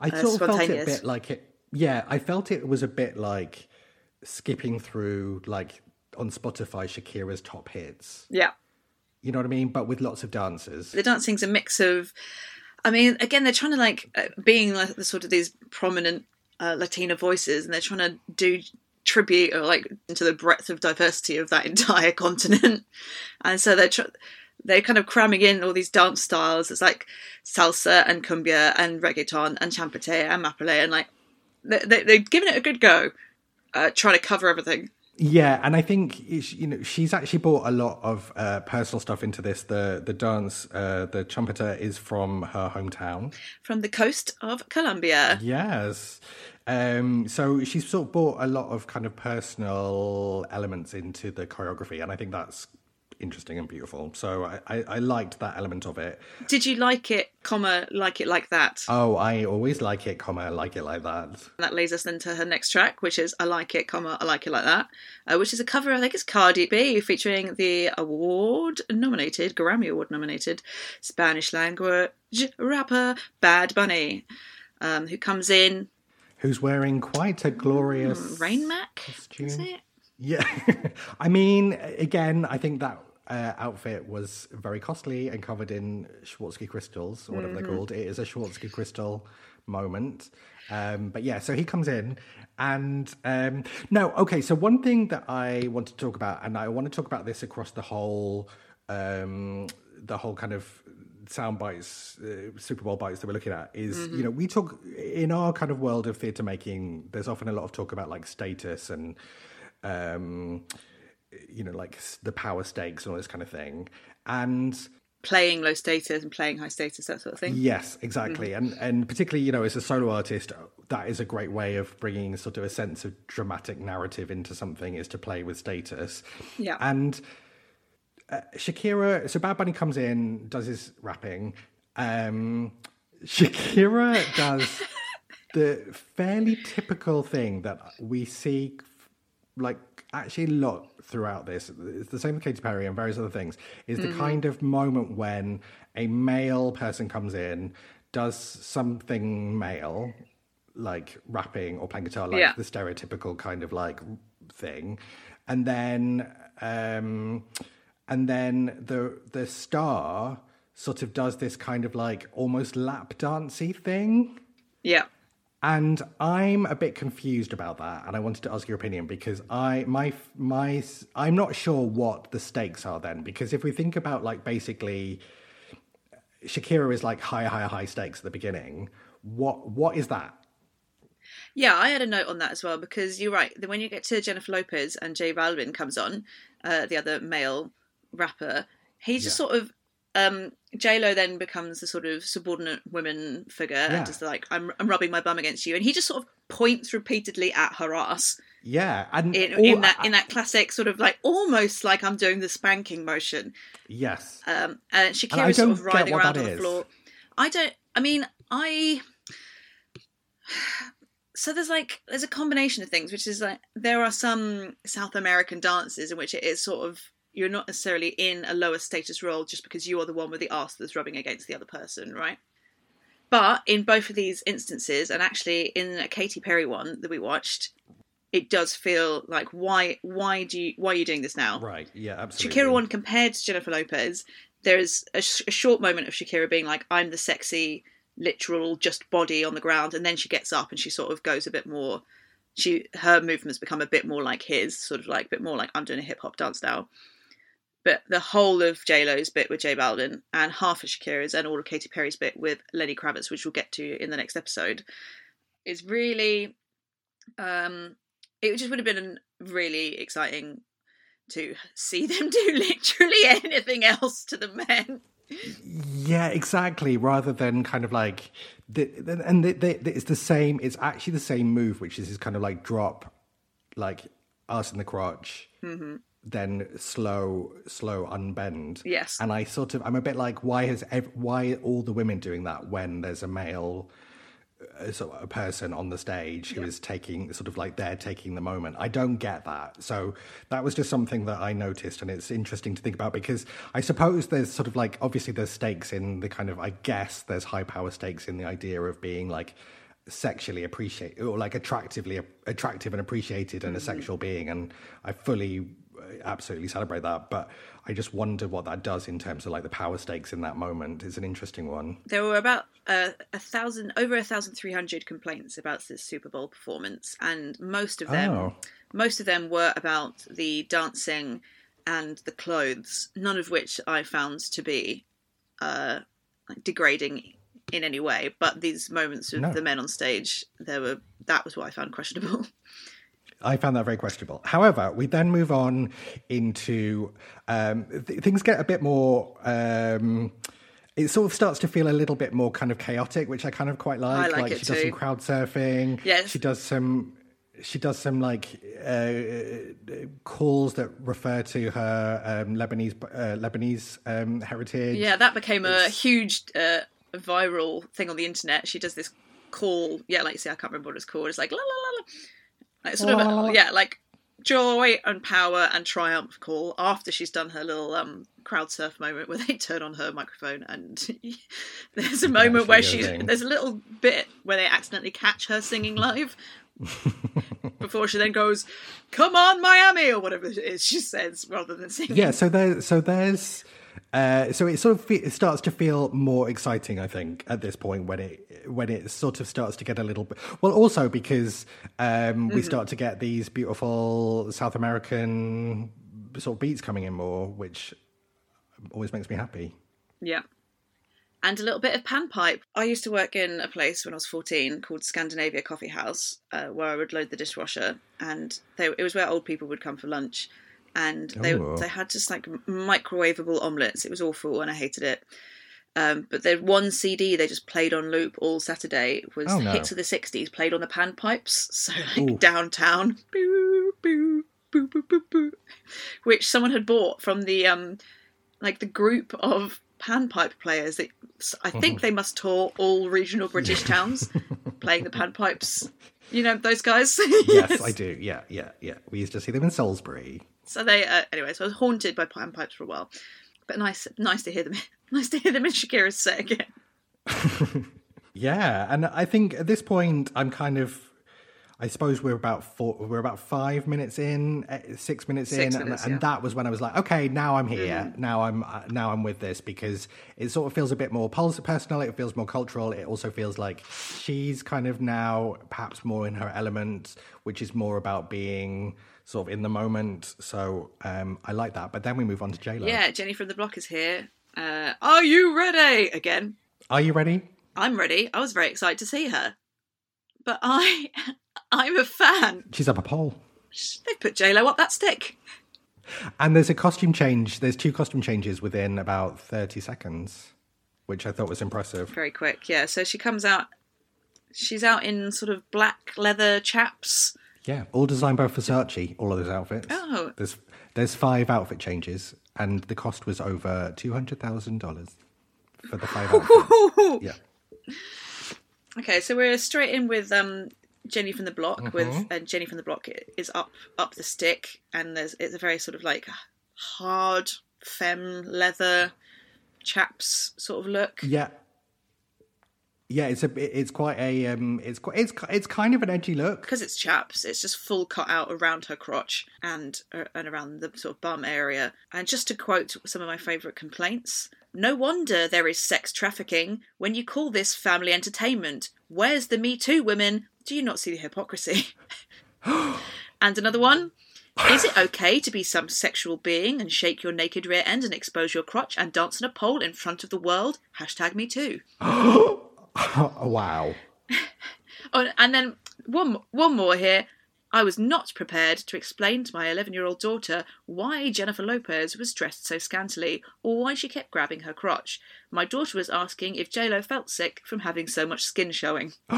I sort of felt it a bit like it. Yeah, I felt it was a bit like skipping through, like on Spotify, Shakira's top hits. Yeah. You know what I mean? But with lots of dancers. the dancing's a mix of i mean again they're trying to like uh, being like the sort of these prominent uh, latina voices and they're trying to do tribute or like into the breadth of diversity of that [laughs] entire continent and so they're tr- they're kind of cramming in all these dance styles. It's like salsa and cumbia and reggaeton and champeta and mapalé and like they, they, they're giving it a good go, uh, trying to cover everything. Yeah, and I think you know she's actually brought a lot of uh, personal stuff into this. The the dance, uh, the trumpeter is from her hometown, from the coast of Colombia. Yes, um, so she's sort of brought a lot of kind of personal elements into the choreography, and I think that's interesting and beautiful. So I, I, I, liked that element of it. Did you like it, comma, like it like that? Oh, I always like it, comma, I like it like that. And that leads us into her next track, which is I Like It, comma, I Like It Like That, uh, which is a cover, I think it's Cardi B, featuring the award nominated, Grammy Award nominated Spanish language rapper Bad Bunny, um, who comes in. Who's wearing quite a glorious. Mm, Rain Mac? Costume. Yeah, [laughs] I mean, again, I think that uh, outfit was very costly and covered in Swarovski crystals, or whatever mm-hmm. they're called. It is a Swarovski crystal moment. Um, but yeah, so he comes in, and um, no, okay. So one thing that I want to talk about, and I want to talk about this across the whole, um, the whole kind of sound bites, uh, Super Bowl bites that we're looking at is, mm-hmm. you know, we talk in our kind of world of theatre making. There's often a lot of talk about like status and um, you know, like the power stakes and all this kind of thing. And playing low status and playing high status, that sort of thing. Yes, exactly. Mm-hmm. And and particularly, you know, as a solo artist, that is a great way of bringing sort of a sense of dramatic narrative into something is to play with status. Yeah. And uh, Shakira, so Bad Bunny comes in, does his rapping. Um, Shakira does [laughs] the fairly typical thing that we see like actually a lot throughout this. It's the same with Katy Perry and various other things. Is the mm-hmm. kind of moment when a male person comes in, does something male, like rapping or playing guitar, like yeah. the stereotypical kind of like thing, and then um, and then the the star sort of does this kind of like almost lap dancey thing. Yeah. And I'm a bit confused about that, and I wanted to ask your opinion because I my my I'm not sure what the stakes are then because if we think about like basically Shakira is like high high high stakes at the beginning. What what is that? Yeah, I had a note on that as well because you're right. When you get to Jennifer Lopez and J Balvin comes on, uh, the other male rapper, he's just yeah. sort of um, J Lo then becomes the sort of subordinate woman figure yeah. and just like I'm, I'm rubbing my bum against you, and he just sort of points repeatedly at her ass. Yeah, and in, all, in that in that classic sort of like almost like I'm doing the spanking motion. Yes. Um, and Shakira sort of riding around on the floor. I don't. I mean, I. So there's like there's a combination of things, which is like there are some South American dances in which it is sort of you're not necessarily in a lower status role just because you are the one with the arse that's rubbing against the other person, right? But in both of these instances, and actually in a Katy Perry one that we watched, it does feel like why why do you why are you doing this now? Right. Yeah. Absolutely. Shakira one compared to Jennifer Lopez, there's a, sh- a short moment of Shakira being like, "I'm the sexy, literal, just body on the ground," and then she gets up and she sort of goes a bit more. She her movements become a bit more like his, sort of like a bit more like I'm doing a hip hop dance now. But the whole of J Lo's bit with J Balvin and half of Shakira's and all of Katy Perry's bit with Lenny Kravitz, which we'll get to in the next episode, is really. Um, it just would have been really exciting to see [laughs] them do literally anything else to the men. Yeah, exactly. Rather than kind of like, the, and the, the, it's the same. It's actually the same move, which is this kind of like drop, like us in the crotch, mm-hmm then slow slow unbend yes and i sort of i'm a bit like why has ev- why all the women doing that when there's a male uh, sort of a person on the stage who yeah. is taking sort of like they're taking the moment i don't get that so that was just something that i noticed and it's interesting to think about because i suppose there's sort of like obviously there's stakes in the kind of i guess there's high power stakes in the idea of being like sexually appreciated or like attractively attractive and appreciated and mm-hmm. a sexual being and i fully absolutely celebrate that. But I just wonder what that does in terms of like the power stakes in that moment. It's an interesting one. There were about uh, a thousand, over a thousand three hundred complaints about this Super Bowl performance, and most of them, oh. most of them were about the dancing and the clothes, none of which I found to be uh, like degrading in any way. But these moments with No. the men on stage, there were that was what I found questionable. [laughs] I found that very questionable. However, we then move on into um, th- things get a bit more. Um, it sort of starts to feel a little bit more kind of chaotic, which I kind of quite like. like it she does some crowd surfing. Yes. she does some. She does some like uh, calls that refer to her um, Lebanese uh, Lebanese um, heritage. Yeah, that became a huge uh, viral thing on the internet. She does this call. Yeah, like you say, I can't remember what it's called. It's like la la la la. Like sort La, la, of la, la. yeah, like joy and power and triumph call after she's done her little um crowd surf moment where [laughs] they turn on her microphone and [laughs] there's a moment where actually she go sing. there's a little bit where they accidentally catch her singing live [laughs] before she then goes come on miami or whatever it is she says rather than singing yeah so there so there's uh, so it sort of fe- it starts to feel more exciting i think at this point when it when it sort of starts to get a little bit well also because um, we start to get these beautiful south american sort of beats coming in more which always makes me happy Yeah. And a little bit of panpipe. I used to work in a place when I was 14 called Scandinavia Coffee House, uh, where I would load the dishwasher. And they, it was where old people would come for lunch. And they, Oh. they had just like microwavable omelettes. It was awful and I hated it. Um, but the one CD they just played on loop all Saturday was Oh, no. hits of the 60s played on the panpipes. [laughs] So like Ooh. downtown. Boo, boo, boo, boo, boo, boo, which someone had bought from the um, like the group of panpipe players that I think they must tour all regional British towns [laughs] playing the panpipes. You know those guys. [laughs] yes i do yeah yeah yeah we used to see them in salisbury So they uh, anyway. So I was haunted by panpipes for a while, but nice, nice to hear them. [laughs] Nice to hear them in Shakira's set again. [laughs] Yeah, and I think at this point I'm kind of I suppose we're about four, we're about five minutes in, eh, six minutes Six in, minutes, and, and that was when I was like, okay, now I'm here, now I'm uh, now I'm with this because it sort of feels a bit more personal. It feels more cultural. It also feels like she's kind of now perhaps more in her element, which is more about being sort of in the moment. So um, I like that. But then we move on to J Lo. Yeah, Jenny from the Block is here. Uh, are you ready? Again, Are you ready? I'm ready. I was very excited to see her, but I, [laughs] I'm a fan. She's up a pole. They put J Lo up that stick. And there's a costume change. There's two costume changes within about 30 seconds, which I thought was impressive. very quick. Yeah, so she comes out. She's out in sort of black leather chaps. Yeah, all designed by Versace, all of those outfits. Oh. There's there's five outfit changes, and the cost was over $200,000 for the five outfits. Yeah. Okay, so we're straight in with um, Jenny from the Block. Mm-hmm. With and Jenny from the Block is up up the stick, and there's it's a very sort of like hard femme leather chaps sort of look. Yeah. Yeah, it's a it's quite a um it's quite it's it's kind of an edgy look. because it's chaps, it's just full cut out around her crotch and uh, and around the sort of bum area. And just to quote some of my favourite complaints: "No wonder there is sex trafficking when you call this family entertainment. Where's the Me Too women? Do you not see the hypocrisy?" [gasps] and another one. Is it okay to be some sexual being and shake your naked rear end and expose your crotch and dance on a pole in front of the world? Hashtag me too. [gasps] [gasps] [laughs] [laughs] Wow. Oh, and then one one more here. I was not prepared to explain to my 11 year old daughter why Jennifer Lopez was dressed so scantily or why she kept grabbing her crotch. My daughter was asking if JLo felt sick from having so much skin showing. [gasps] so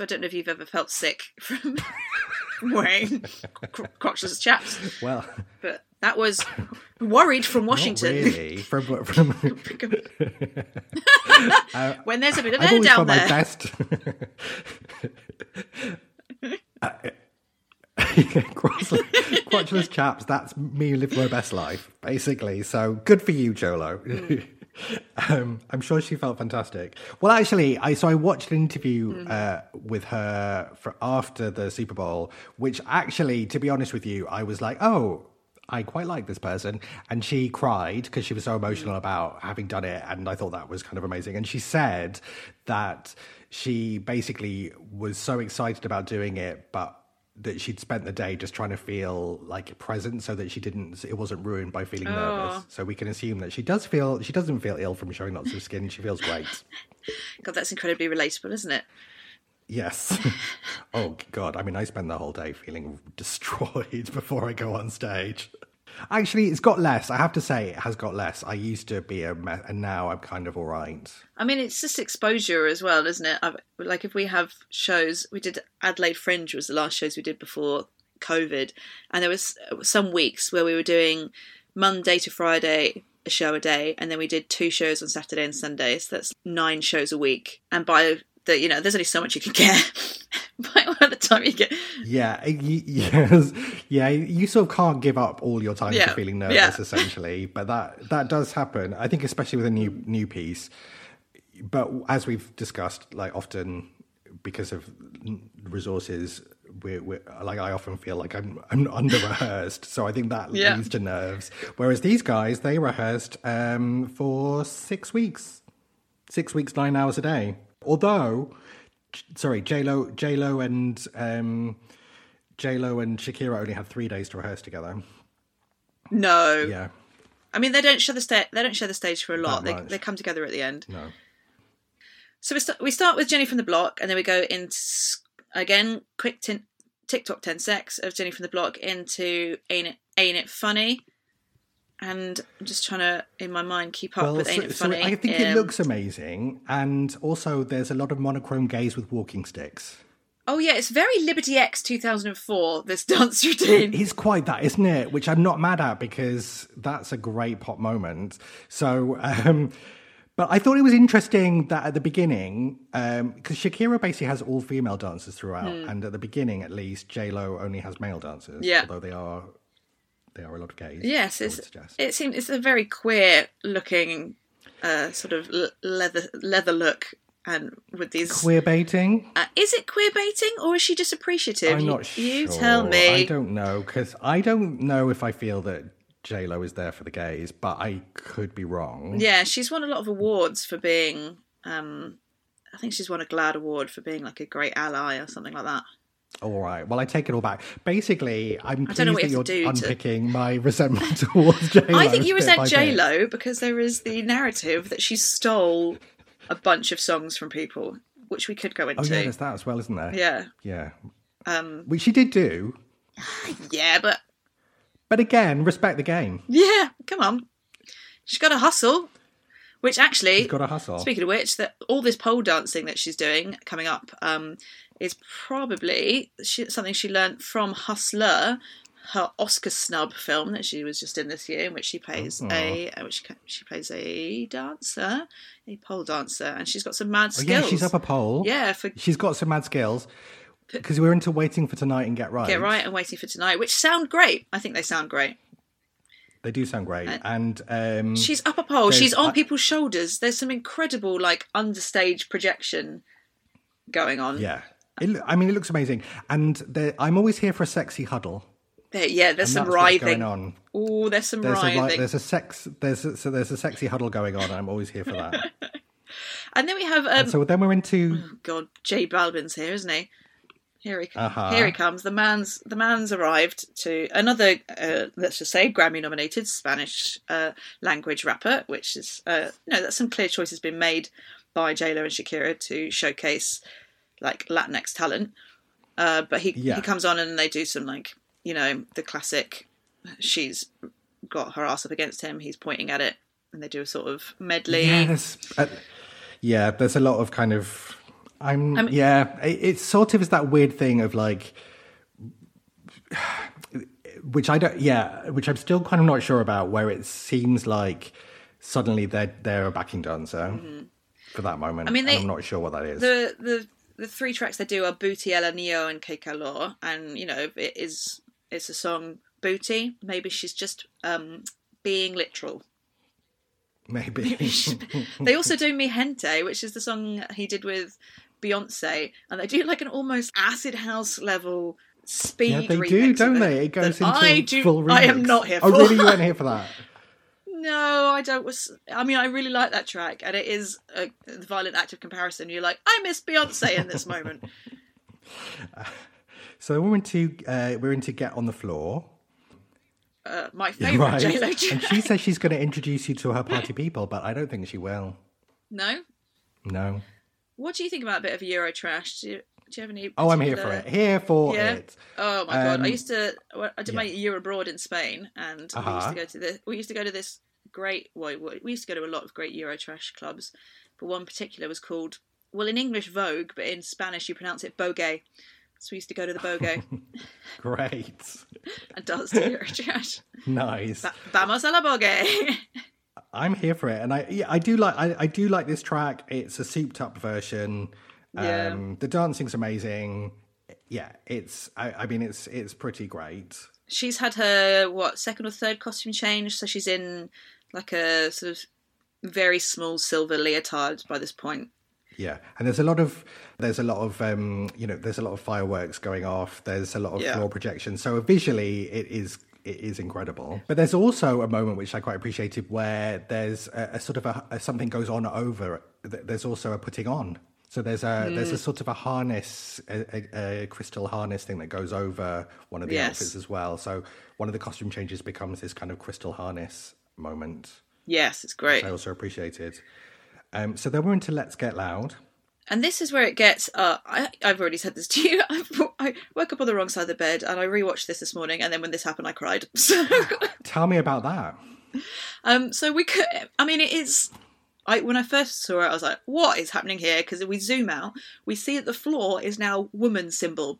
I don't know if you've ever felt sick from, from [laughs] wearing [laughs] cr- crotchless chaps, Well, but that was worried from not Washington. really. [laughs] From, from [laughs] when there's a bit of I've air down got my there. best. [laughs] crotchless, crotchless chaps. That's me living my best life, basically. So good for you, Jolo. um, I'm sure she felt fantastic. Well, actually, I so I watched an interview uh, with her for after the Super Bowl, which actually, to be honest with you, I was like, oh. I quite like this person. And she cried because she was so emotional about having done it. And I thought that was kind of amazing. And she said that she basically was so excited about doing it, but that she'd spent the day just trying to feel like present so that she didn't it wasn't ruined by feeling Oh. nervous so we can assume that she does feel she doesn't feel ill from showing lots of skin she feels great [laughs] God, that's incredibly relatable, isn't it? Yes. [laughs] Oh god i mean i spend the whole day feeling [laughs] destroyed [laughs] before i go on stage. Actually it's got less. I have to say it has got less. I used to be a mess and now i'm kind of all right. I mean, it's just exposure as well, isn't it? I've, like if we have shows, we did Adelaide Fringe was the last shows we did before COVID, and there was uh, some weeks where we were doing Monday to Friday a show a day, and then we did two shows on Saturday and Sunday. So that's nine shows a week, and by the you know, there's only so much you can get. [laughs] by the time you get, Yeah, y- yes, yeah. You sort of can't give up all your time Yeah, to feeling nervous, yeah. essentially. But that that does happen. I think, especially with a new new piece. But as we've discussed, like often because of resources, we're, we're like I often feel like I'm I'm under rehearsed. So I think that Yeah. leads to nerves. Whereas these guys, they rehearsed um, for six weeks, six weeks, nine hours a day. Although, sorry, J Lo, J Lo, and um, J Lo and Shakira only had three days to rehearse together. no, Yeah, I mean they don't share the stage. they don't share the stage for a lot. They they come together at the end. no, So we start we start with Jenny from the Block, and then we go into again quick tin- TikTok ten secs of Jenny from the Block into Ain't It Ain't It Funny, and I'm just trying to in my mind keep up with Ain't so, It so Funny. I think it Um, looks amazing, and also there's a lot of monochrome gays with walking sticks. Oh yeah, it's very Liberty X 2004. This [laughs] dance routine. It's quite that, isn't it? Which I'm not mad at because that's a great pop moment. So, um, but I thought it was interesting that at the beginning, because Shakira basically has all female dancers throughout, and at the beginning, at least, J Lo only has male dancers. Yeah. although they are they are a lot of gays. Yes, it's, it seems it's a very queer looking uh, sort of leather leather look, and with these. Queer baiting. Uh, is it queer baiting or is she just appreciative? I'm You- not sure. You tell me. I don't know because I don't know if I feel that J Lo is there for the gays, but I could be wrong. Yeah, she's won a lot of awards for being. Um, I think she's won a GLAAD award for being like a great ally or something like that. All right. Well, I take it all back. Basically, I'm pleased don't know what you you're have to do unpicking my [laughs] resentment towards J Lo. I think you resent J Lo because there is the narrative that she stole a bunch of songs from people, which we could go into. Oh yeah, there's that as well, isn't there? yeah, Yeah. um, Which she did do, [sighs] yeah, but but again, respect the game. yeah, come on, she's got to hustle. Which actually, She's got to hustle. Speaking of which, that all this pole dancing that she's doing coming up um, is probably she, something she learnt from Hustler, her Oscar snub film that she was just in this year, in which she plays a uh, which ca- she plays a dancer, a pole dancer, and she's got some mad Oh, skills. yeah, she's up a pole. Yeah, for She's got some mad skills. Because we're into waiting for tonight and get right. Get Right and Waiting for Tonight, which sound great. I think they sound great. They do sound great. And um, She's up a pole. She's on I- people's shoulders. There's some incredible like understage projection going on. yeah, it, I mean, it looks amazing. And there, I'm always here for a sexy huddle. There, yeah, there's some that's writhing. on. Oh, there's some There's a, writhing. like, there's a sex. There's a, so there's a sexy huddle going on. I'm always here for that. [laughs] And then we have um, so then we're into God, J Balvin's here, isn't he? Here he, Uh-huh. here he comes. The man's the man's arrived to another, uh, let's just say, Grammy-nominated Spanish uh, language rapper, which is, uh, you know, that some clear choices been made by J Lo and Shakira to showcase like Latinx talent. Uh, but he Yeah. he comes on and they do some like, you know, the classic. She's got her ass up against him. He's pointing at it, and they do a sort of medley. Yeah, there's, uh, yeah, there's a lot of kind of. I'm, I'm- yeah, it, it's sort of is that weird thing of like, which I don't, yeah, which I'm still kind of not sure about, where it seems like suddenly they're they're a backing dancer for that moment. I mean, they- I'm not sure what that is. the the the three tracks they do are Booty, El Anillo, and Que Calor, and you know it is it's a song Booty. Maybe she's just um, being literal. Maybe. [laughs] they also do Mi Gente, which is the song he did with Beyonce, and they do like an almost acid house level speed. yeah, they do, don't they? It goes into I do. full remix. I am not here. Oh, really? You weren't [laughs] here for that? No, I don't. Was I mean, I really like that track, and it is a violent act of comparison. You're like, I miss Beyonce in this moment. [laughs] So we're into uh, we're into get on the floor, Uh, my favourite right? J Lo and she says she's going to introduce you to her party people, but I don't think she will. No. No. What do you think about a bit of Euro trash? Do you, do you have any? Oh, I'm here for it. Here for Yeah? it. Oh my god! I Um, used to. I did my year abroad in Spain, and we used Uh-huh. to go to the. We used to go to this great. Well, we used to go to a lot of great Euro trash clubs, but one particular was called. Well, in English, Vogue, but in Spanish, you pronounce it Bogue. So we used to go to the Bogue [laughs] Great. [laughs] and dance to Euro trash. Nice. Ba- Vamos a la Bogue. [laughs] I'm here for it, and I yeah, I do like I, I do like this track. It's a souped up version. Yeah. Um, the dancing's amazing. Yeah, it's I, I mean it's it's pretty great. she's had her what second or third costume change, so she's in like a sort of very small silver leotard by this point. Yeah, and there's a lot of there's a lot of um, you know there's a lot of fireworks going off. There's a lot of Yeah. floor projection. So visually, it is it is incredible. But there's also a moment which I quite appreciated where there's a, a sort of a, a something goes on over. There's also a putting on. So there's a there's Mm. a sort of a harness, a, a, a crystal harness thing that goes over one of the Yes. outfits as well. So one of the costume changes becomes this kind of crystal harness moment. Yes, it's great. I also appreciated. Um, so then we're into Let's Get Loud. And this is where it gets. Uh, I, I've already said this to you. [laughs] I, I woke up on the wrong side of the bed, and I rewatched this this morning. And then when this happened, I cried. [laughs] So, [sighs] Tell me about that. um, so we could. I mean, it is. I when I first saw it, I was like, "What is happening here?" Because we zoom out, we see that the floor is now woman symbol,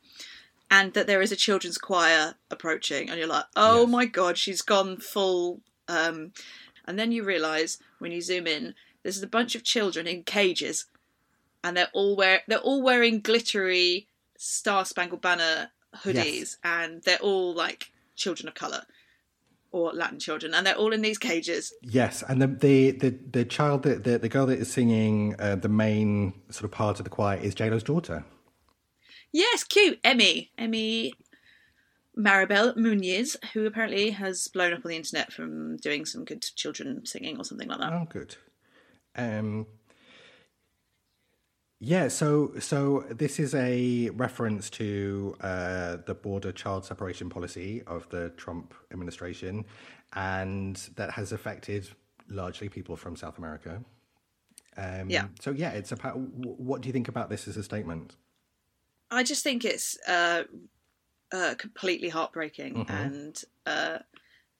and that there is a children's choir approaching, and you're like, "Oh Yes. my god, she's gone full." Um, and then you realise when you zoom in, there's a bunch of children in cages, and they're all wear they're all wearing glittery Star Spangled Banner hoodies, Yes. and they're all like children of color or Latin children, and they're all in these cages. Yes, and the the the, the child that the, the girl that is singing uh, the main sort of part of the choir is JLo's daughter. Yes, cute. Emme. Emme Maribel Muniz, who apparently has blown up on the internet from doing some good children singing or something like that. Oh, good. Um, yeah, so so this is a reference to uh, the border child separation policy of the Trump administration, and that has affected largely people from South America. Um, Yeah. So yeah, it's about. What do you think about this as a statement? I just think it's uh, uh, completely heartbreaking and uh,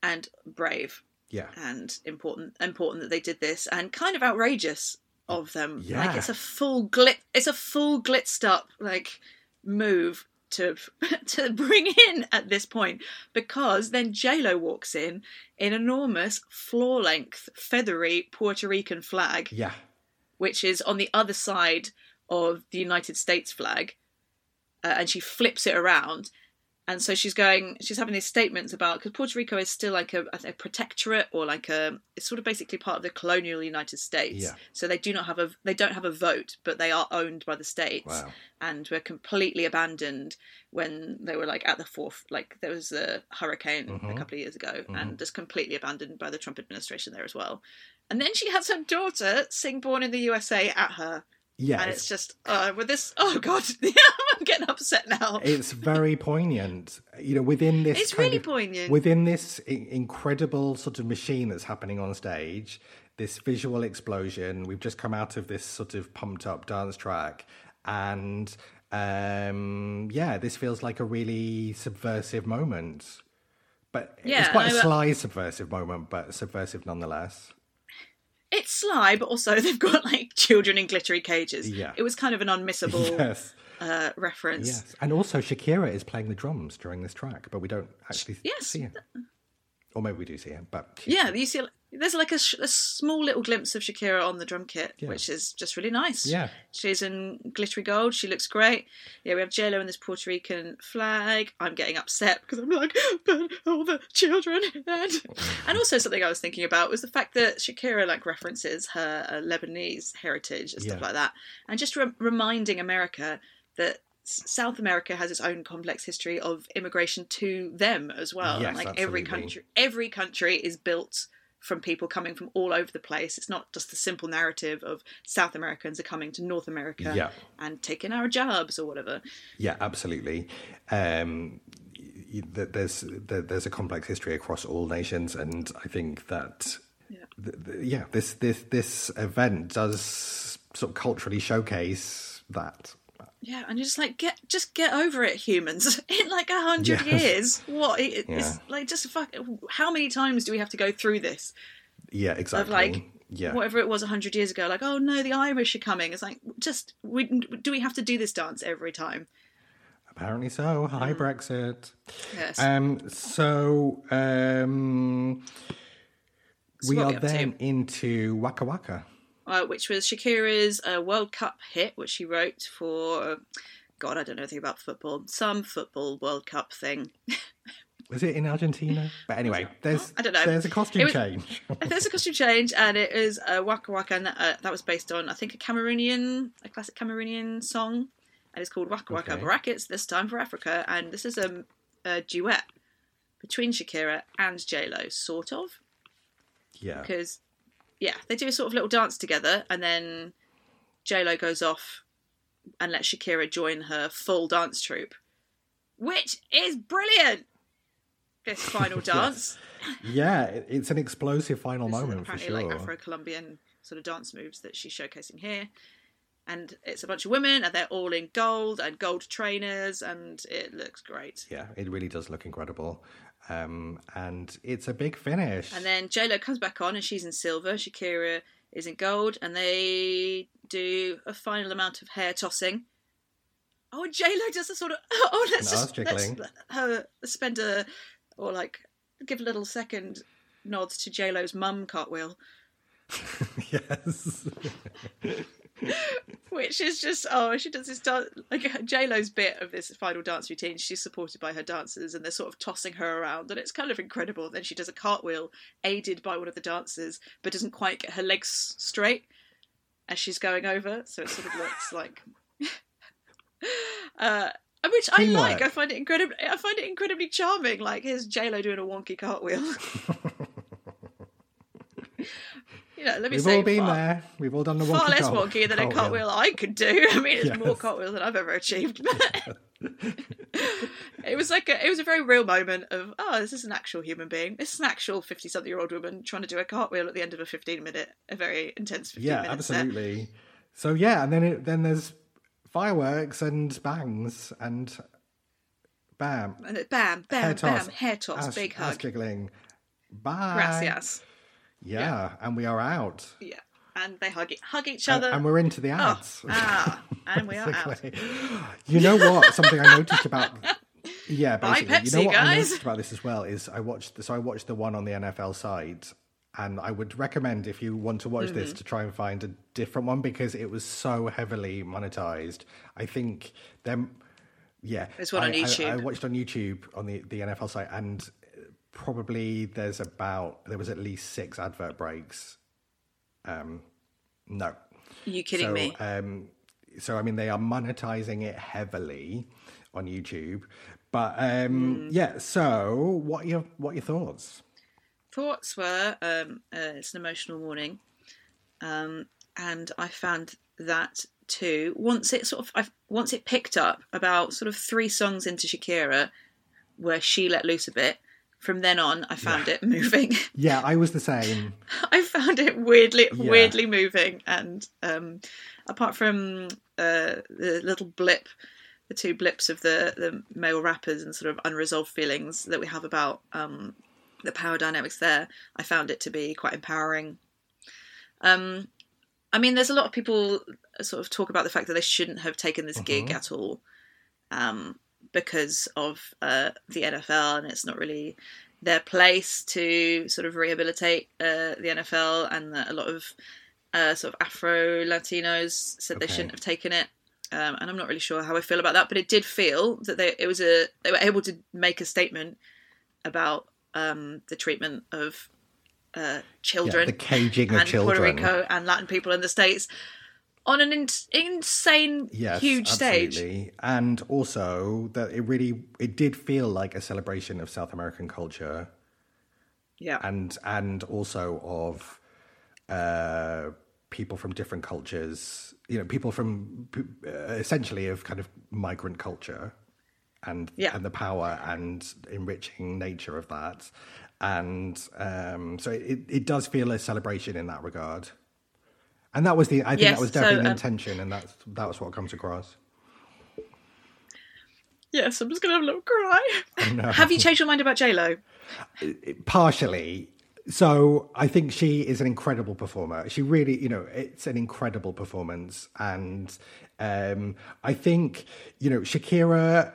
and brave Yeah. and important important that they did this and kind of outrageous of them. Like it's a full glit it's a full glitzed up like move to [laughs] to bring in at this point because then JLo walks in in enormous floor length feathery Puerto Rican flag Yeah. which is on the other side of the United States flag, uh, and she flips it around. And so she's going, she's having these statements about because Puerto Rico is still like a, a protectorate or like a, it's sort of basically part of the colonial United States. Yeah. So they do not have a, they don't have a vote, but they are owned by the states Wow. and were completely abandoned when they were like at the fourth, like there was a hurricane a Mhm. couple of years ago and just completely abandoned by the Trump administration there as well. And then she has her daughter sing Born in the USA at her. yeah And it's just, uh, with this, oh God, [laughs] [laughs] I'm getting upset now. it's very poignant. You know, within this, It's really of- poignant. Within this incredible sort of machine that's happening on stage, this visual explosion. We've just come out of this sort of pumped up dance track, and um, yeah, this feels like a really subversive moment. But it's quite a I- sly subversive moment, but subversive nonetheless. It's sly, but also [laughs] they've got like children in glittery cages. Yeah. It was kind of an unmissable [laughs] Yes, uh, reference. yes, and also Shakira is playing the drums during this track, but we don't actually Yes. see it. Or maybe we do see it, but Yeah, you see, there's like a, sh- a small little glimpse of Shakira on the drum kit, Yeah. which is just really nice. Yeah. she's in glittery gold. She looks great. Yeah, we have JLo in this Puerto Rican flag. I'm getting upset because I'm like, but all the children, and [laughs] and also something I was thinking about was the fact that Shakira like references her uh, Lebanese heritage and stuff Yeah. like that, and just re- reminding America that. South America has its own complex history of immigration to them as well. Yes, like every country, every country is built from people coming from all over the place. It's not just the simple narrative of South Americans are coming to North America Yeah. and taking our jobs or whatever. Yeah, absolutely. Um, there's there's a complex history across all nations, and I think that Yeah. yeah, this this this event does sort of culturally showcase that. Yeah, and you're just like get just get over it, humans. [laughs] In like a hundred Yes. years, what? It, Yeah. It's like just fuck. How many times do we have to go through this? Yeah, exactly. Of like yeah, whatever it was a hundred years ago. Like, oh no, the Irish are coming. It's like just we do we have to do this dance every time? apparently so. Hi, Mm. Brexit. Yes. Um, so um, So we are up to? then into Waka Waka. Uh, which was Shakira's uh, World Cup hit, which she wrote for. God, I don't know anything about football. Some football World Cup thing. Was it in Argentina? But anyway, there's I don't know. There's a costume was- change. [laughs] There's a costume change, and it is uh, Waka Waka, and uh, that was based on, I think, a Cameroonian, a classic Cameroonian song, and it's called Waka Waka Okay. Brackets, this time for Africa, and this is a, a duet between Shakira and J-Lo, sort of, yeah. because, yeah, they do a sort of little dance together, and then J-Lo goes off and lets Shakira join her full dance troupe, which is brilliant! This [laughs] final dance. Yeah, it's an explosive final This is moment for apparently sure. like Afro-Colombian sort of dance moves that she's showcasing here. And it's a bunch of women, and they're all in gold and gold trainers, and it looks great. yeah, it really does look incredible. Um, and it's a big finish. And then JLo comes back on, and she's in silver. Shakira is in gold, and they do a final amount of hair tossing. Oh, and JLo does a sort of [laughs] oh, let's just let's her spend a or like give a little second nods to JLo's mum cartwheel. [laughs] yes. [laughs] [laughs] which is just oh she does this dance like J Lo's bit of this final dance routine. She's supported by her dancers, and they're sort of tossing her around, and it's kind of incredible. Then she does a cartwheel, aided by one of the dancers, but doesn't quite get her legs straight as she's going over, so it sort of looks like. [laughs] uh, which I like. I find it incredibly. I find it incredibly charming. Like here's J Lo doing a wonky cartwheel. [laughs] you know, let me We've say, all been far- there. We've all done the far less wonky than a cartwheel. I could do. [laughs] I mean, it's more Yes. cartwheel than I've ever achieved. [laughs] [laughs] it was like a, it was a very real moment of oh, this is an actual human being. This is an actual fifty-something-year-old woman trying to do a cartwheel at the end of a fifteen-minute, a very intense fifteen Yeah, set. absolutely. So yeah, and then it, then there's fireworks and bangs and bam, And bam, bam, hair bam, toss, hair toss, ass, big ass hug, jiggling. Bye. gracias. Yeah, and we are out. Yeah, and they hug hug each other. and we're into the oh, ads. ah, and we are out. [laughs] You know what? Something I noticed about [laughs] yeah, Bye, basically. you know Pepsi, what I noticed about this as well is I watched so I watched the one on the NFL side, and I would recommend if you want to watch this Mm-hmm. to try and find a different one because it was so heavily monetized. I think them. Yeah, There's one on I- I- YouTube. I, watched on YouTube on the the NFL site, and probably there's about there was at least six advert breaks. Um, no, Are you kidding so, me? Um, so I mean, they are monetizing it heavily on YouTube, but um, Hmm. yeah. So what are your what are your thoughts? thoughts were um, uh, it's an emotional morning, um, and I found that too. Once it sort of, I've, once it picked up about sort of three songs into Shakira, where she let loose a bit. From then on, I found it [laughs] moving. Yeah, I was the same. [laughs] I found it weirdly, Yeah. weirdly moving, and um, apart from uh, the little blip, the two blips of the the male rappers and sort of unresolved feelings that we have about um, the power dynamics there, I found it to be quite empowering. Um, I mean, there's a lot of people sort of talk about the fact that they shouldn't have taken this gig at all um, because of uh, the NFL, and it's not really their place to sort of rehabilitate uh, the NFL, and that a lot of uh, sort of Afro Latinos said they shouldn't have taken it. Um, and I'm not really sure how I feel about that, but it did feel that they it was a they were able to make a statement about um, the treatment of uh, Yeah, children the caging of and children. Puerto Rico and Latin people in the states on an in- insane, Yes, huge stage. absolutely. and also that it really it did feel like a celebration of South American culture. Yeah. and and also of uh, people from different cultures. You know, people from uh, essentially of kind of migrant culture, and Yeah. and the power and enriching nature of that. And um, so it, it does feel a celebration in that regard. And that was the I think Yes, that was so, definitely the um, intention, and that's that was what comes across. Yes, I'm just gonna have a little cry. no. Have you changed your mind about J Lo? partially so i think she is an incredible performer she really you know it's an incredible performance and um i think you know shakira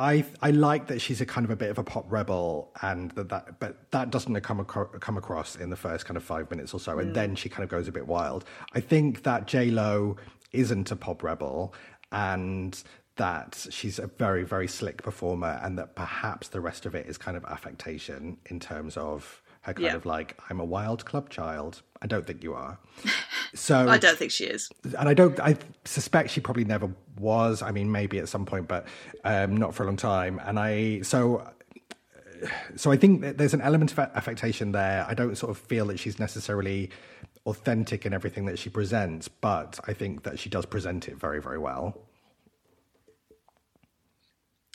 I I like that she's a kind of a bit of a pop rebel, and that, that but that doesn't come acro- come across in the first kind of five minutes or so, and mm. then she kind of goes a bit wild. I think that J Lo isn't a pop rebel, and that she's a very very slick performer, and that perhaps the rest of it is kind of affectation in terms of her kind Yeah. of like I'm a wild club child. I don't think you are. [laughs] So I don't think she is. and I don't. I suspect she probably never was. I mean, maybe at some point, but um, not for a long time. And I so. So I think that there's an element of affectation there. I don't sort of feel that she's necessarily authentic in everything that she presents, but I think that she does present it very, very well.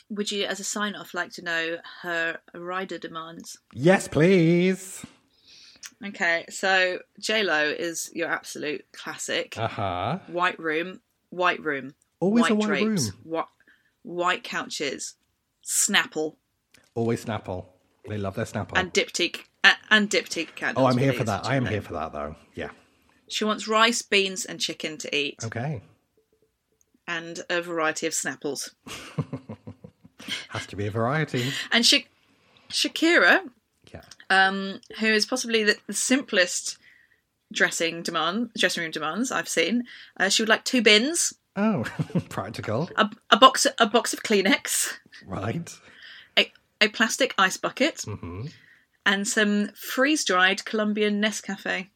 Would you, as a sign off, like to know her rider demands? Yes, please. Okay, so J Lo is your absolute classic. Uh huh. White room, white room, Always white a white drapes, room. White, white couches, Snapple, Always Snapple. They love their Snapple. and diptyque uh, and diptyque candles. oh, I'm here please, for that. I am here for that, though. Yeah. She wants rice, beans, and chicken to eat, Okay. and a variety of Snapples. [laughs] Has to be a variety. And Sha- Shakira, Yeah. um, who is possibly the, the simplest dressing demand, dressing room demands I've seen. Uh, she would like two bins, Oh, [laughs] practical. a, a box, a box of Kleenex, Right. a, a plastic ice bucket, hmm and some freeze-dried Colombian Nescafe.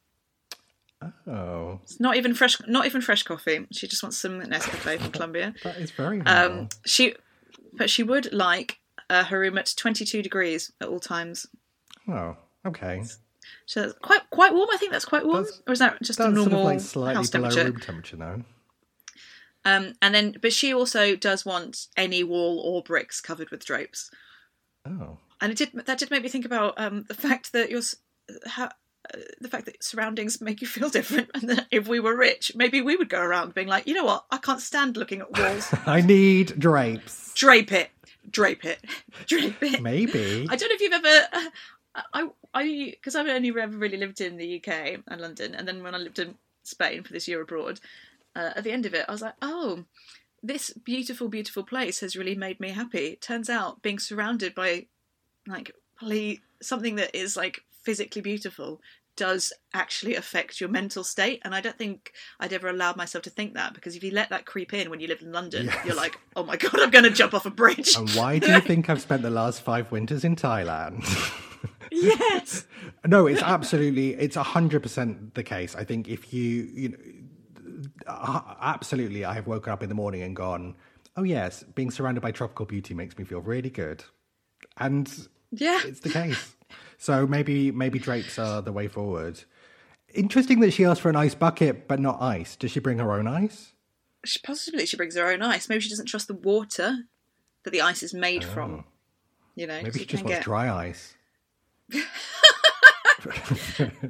Oh, It's not even fresh, not even fresh coffee. She just wants some Nescafe from Colombia. [laughs] that is very. Um, she, but she would like uh, her room at 22 degrees at all times. oh, okay. So that's quite quite warm. I think that's quite warm, That's- or is that just a normal sort of like slightly house below temperature? room temperature now. Um, and then, but she also does want any wall or bricks covered with drapes. Oh, And it did that did make me think about um, the fact that your how, uh, the fact that surroundings make you feel different, and that if we were rich, maybe we would go around being like, you know what, I can't stand looking at walls. [laughs] I need drapes. drape it, drape it, [laughs] drape it. Maybe. I don't know if you've ever. I I because I've only ever really lived in the UK and London, and then when I lived in Spain for this year abroad, uh, at the end of it, I was like, oh, this beautiful, beautiful place has really made me happy. Turns out being surrounded by like something that is like physically beautiful does actually affect your mental state and i don't think i'd ever allowed myself to think that because if you let that creep in when you live in london Yes. you're like oh my god i'm going to jump off a bridge and why do you [laughs] think I've spent the last five winters in Thailand? [laughs] yes no, it's absolutely, it's hundred percent the case. I think if you, you know, uh, absolutely, I have woken up in the morning and gone, oh yes, being surrounded by tropical beauty makes me feel really good, and yeah it's the case. So maybe maybe drapes are the way forward. Interesting that she asked for an ice bucket, but not ice. Does she bring her own ice? she, possibly she brings her own ice. Maybe she doesn't trust the water that the ice is made oh. from. You know, Oh. Maybe she just wants get dry ice. [laughs]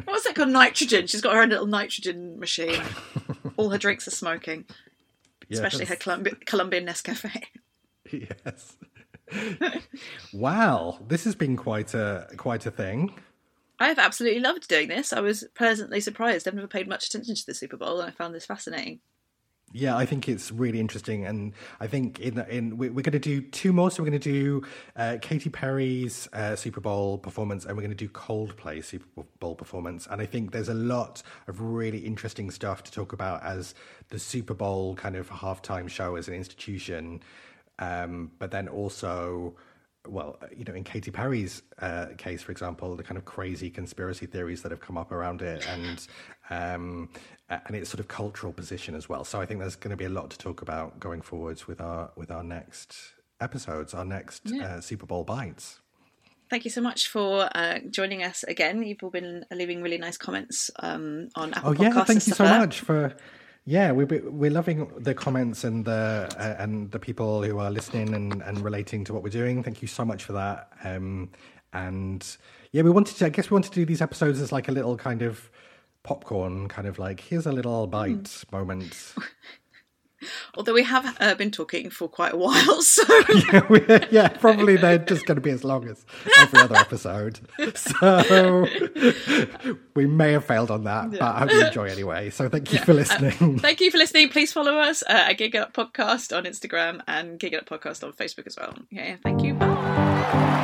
what's that called? Nitrogen. She's got her own little nitrogen machine. All her drinks are smoking, [laughs] especially her Colombian Nescafe. [laughs] Yes. [laughs] wow, this has been quite a quite a thing. I have absolutely loved doing this. I was pleasantly surprised. I've never paid much attention to the Super Bowl, and I found this fascinating. Yeah, I think it's really interesting, and I think in in we- we're going to do two more. So we're going to do uh, Katy Perry's uh, Super Bowl performance, and we're going to do Coldplay Super Bowl performance. And I think there's a lot of really interesting stuff to talk about as the Super Bowl kind of halftime show as an institution, um, but then also. Well, you know, in Katy Perry's uh, case, for example, the kind of crazy conspiracy theories that have come up around it, and um, and its sort of cultural position as well. So I think there's going to be a lot to talk about going forwards with our with our next episodes, our next uh, Super Bowl bites. thank you so much for uh, joining us again. You've all been leaving really nice comments um, on Apple Oh Podcasts. yeah, thank you so much for. Yeah, we're we're loving the comments and the uh, and the people who are listening and, and relating to what we're doing. Thank you so much for that. Um, and yeah, we wanted to. I guess we wanted to do these episodes as like a little kind of popcorn, kind of like here's a little bite Mm. moment. [laughs] Although we have uh, been talking for quite a while, [laughs] so yeah, yeah, probably they're just going to be as long as every other episode. [laughs] So we may have failed on that, but I hope you enjoy anyway. So thank you for listening. thank you for listening. Please follow us uh, at Gig Up Podcast on Instagram and Gig Up Podcast on Facebook as well. Yeah, thank you. Bye.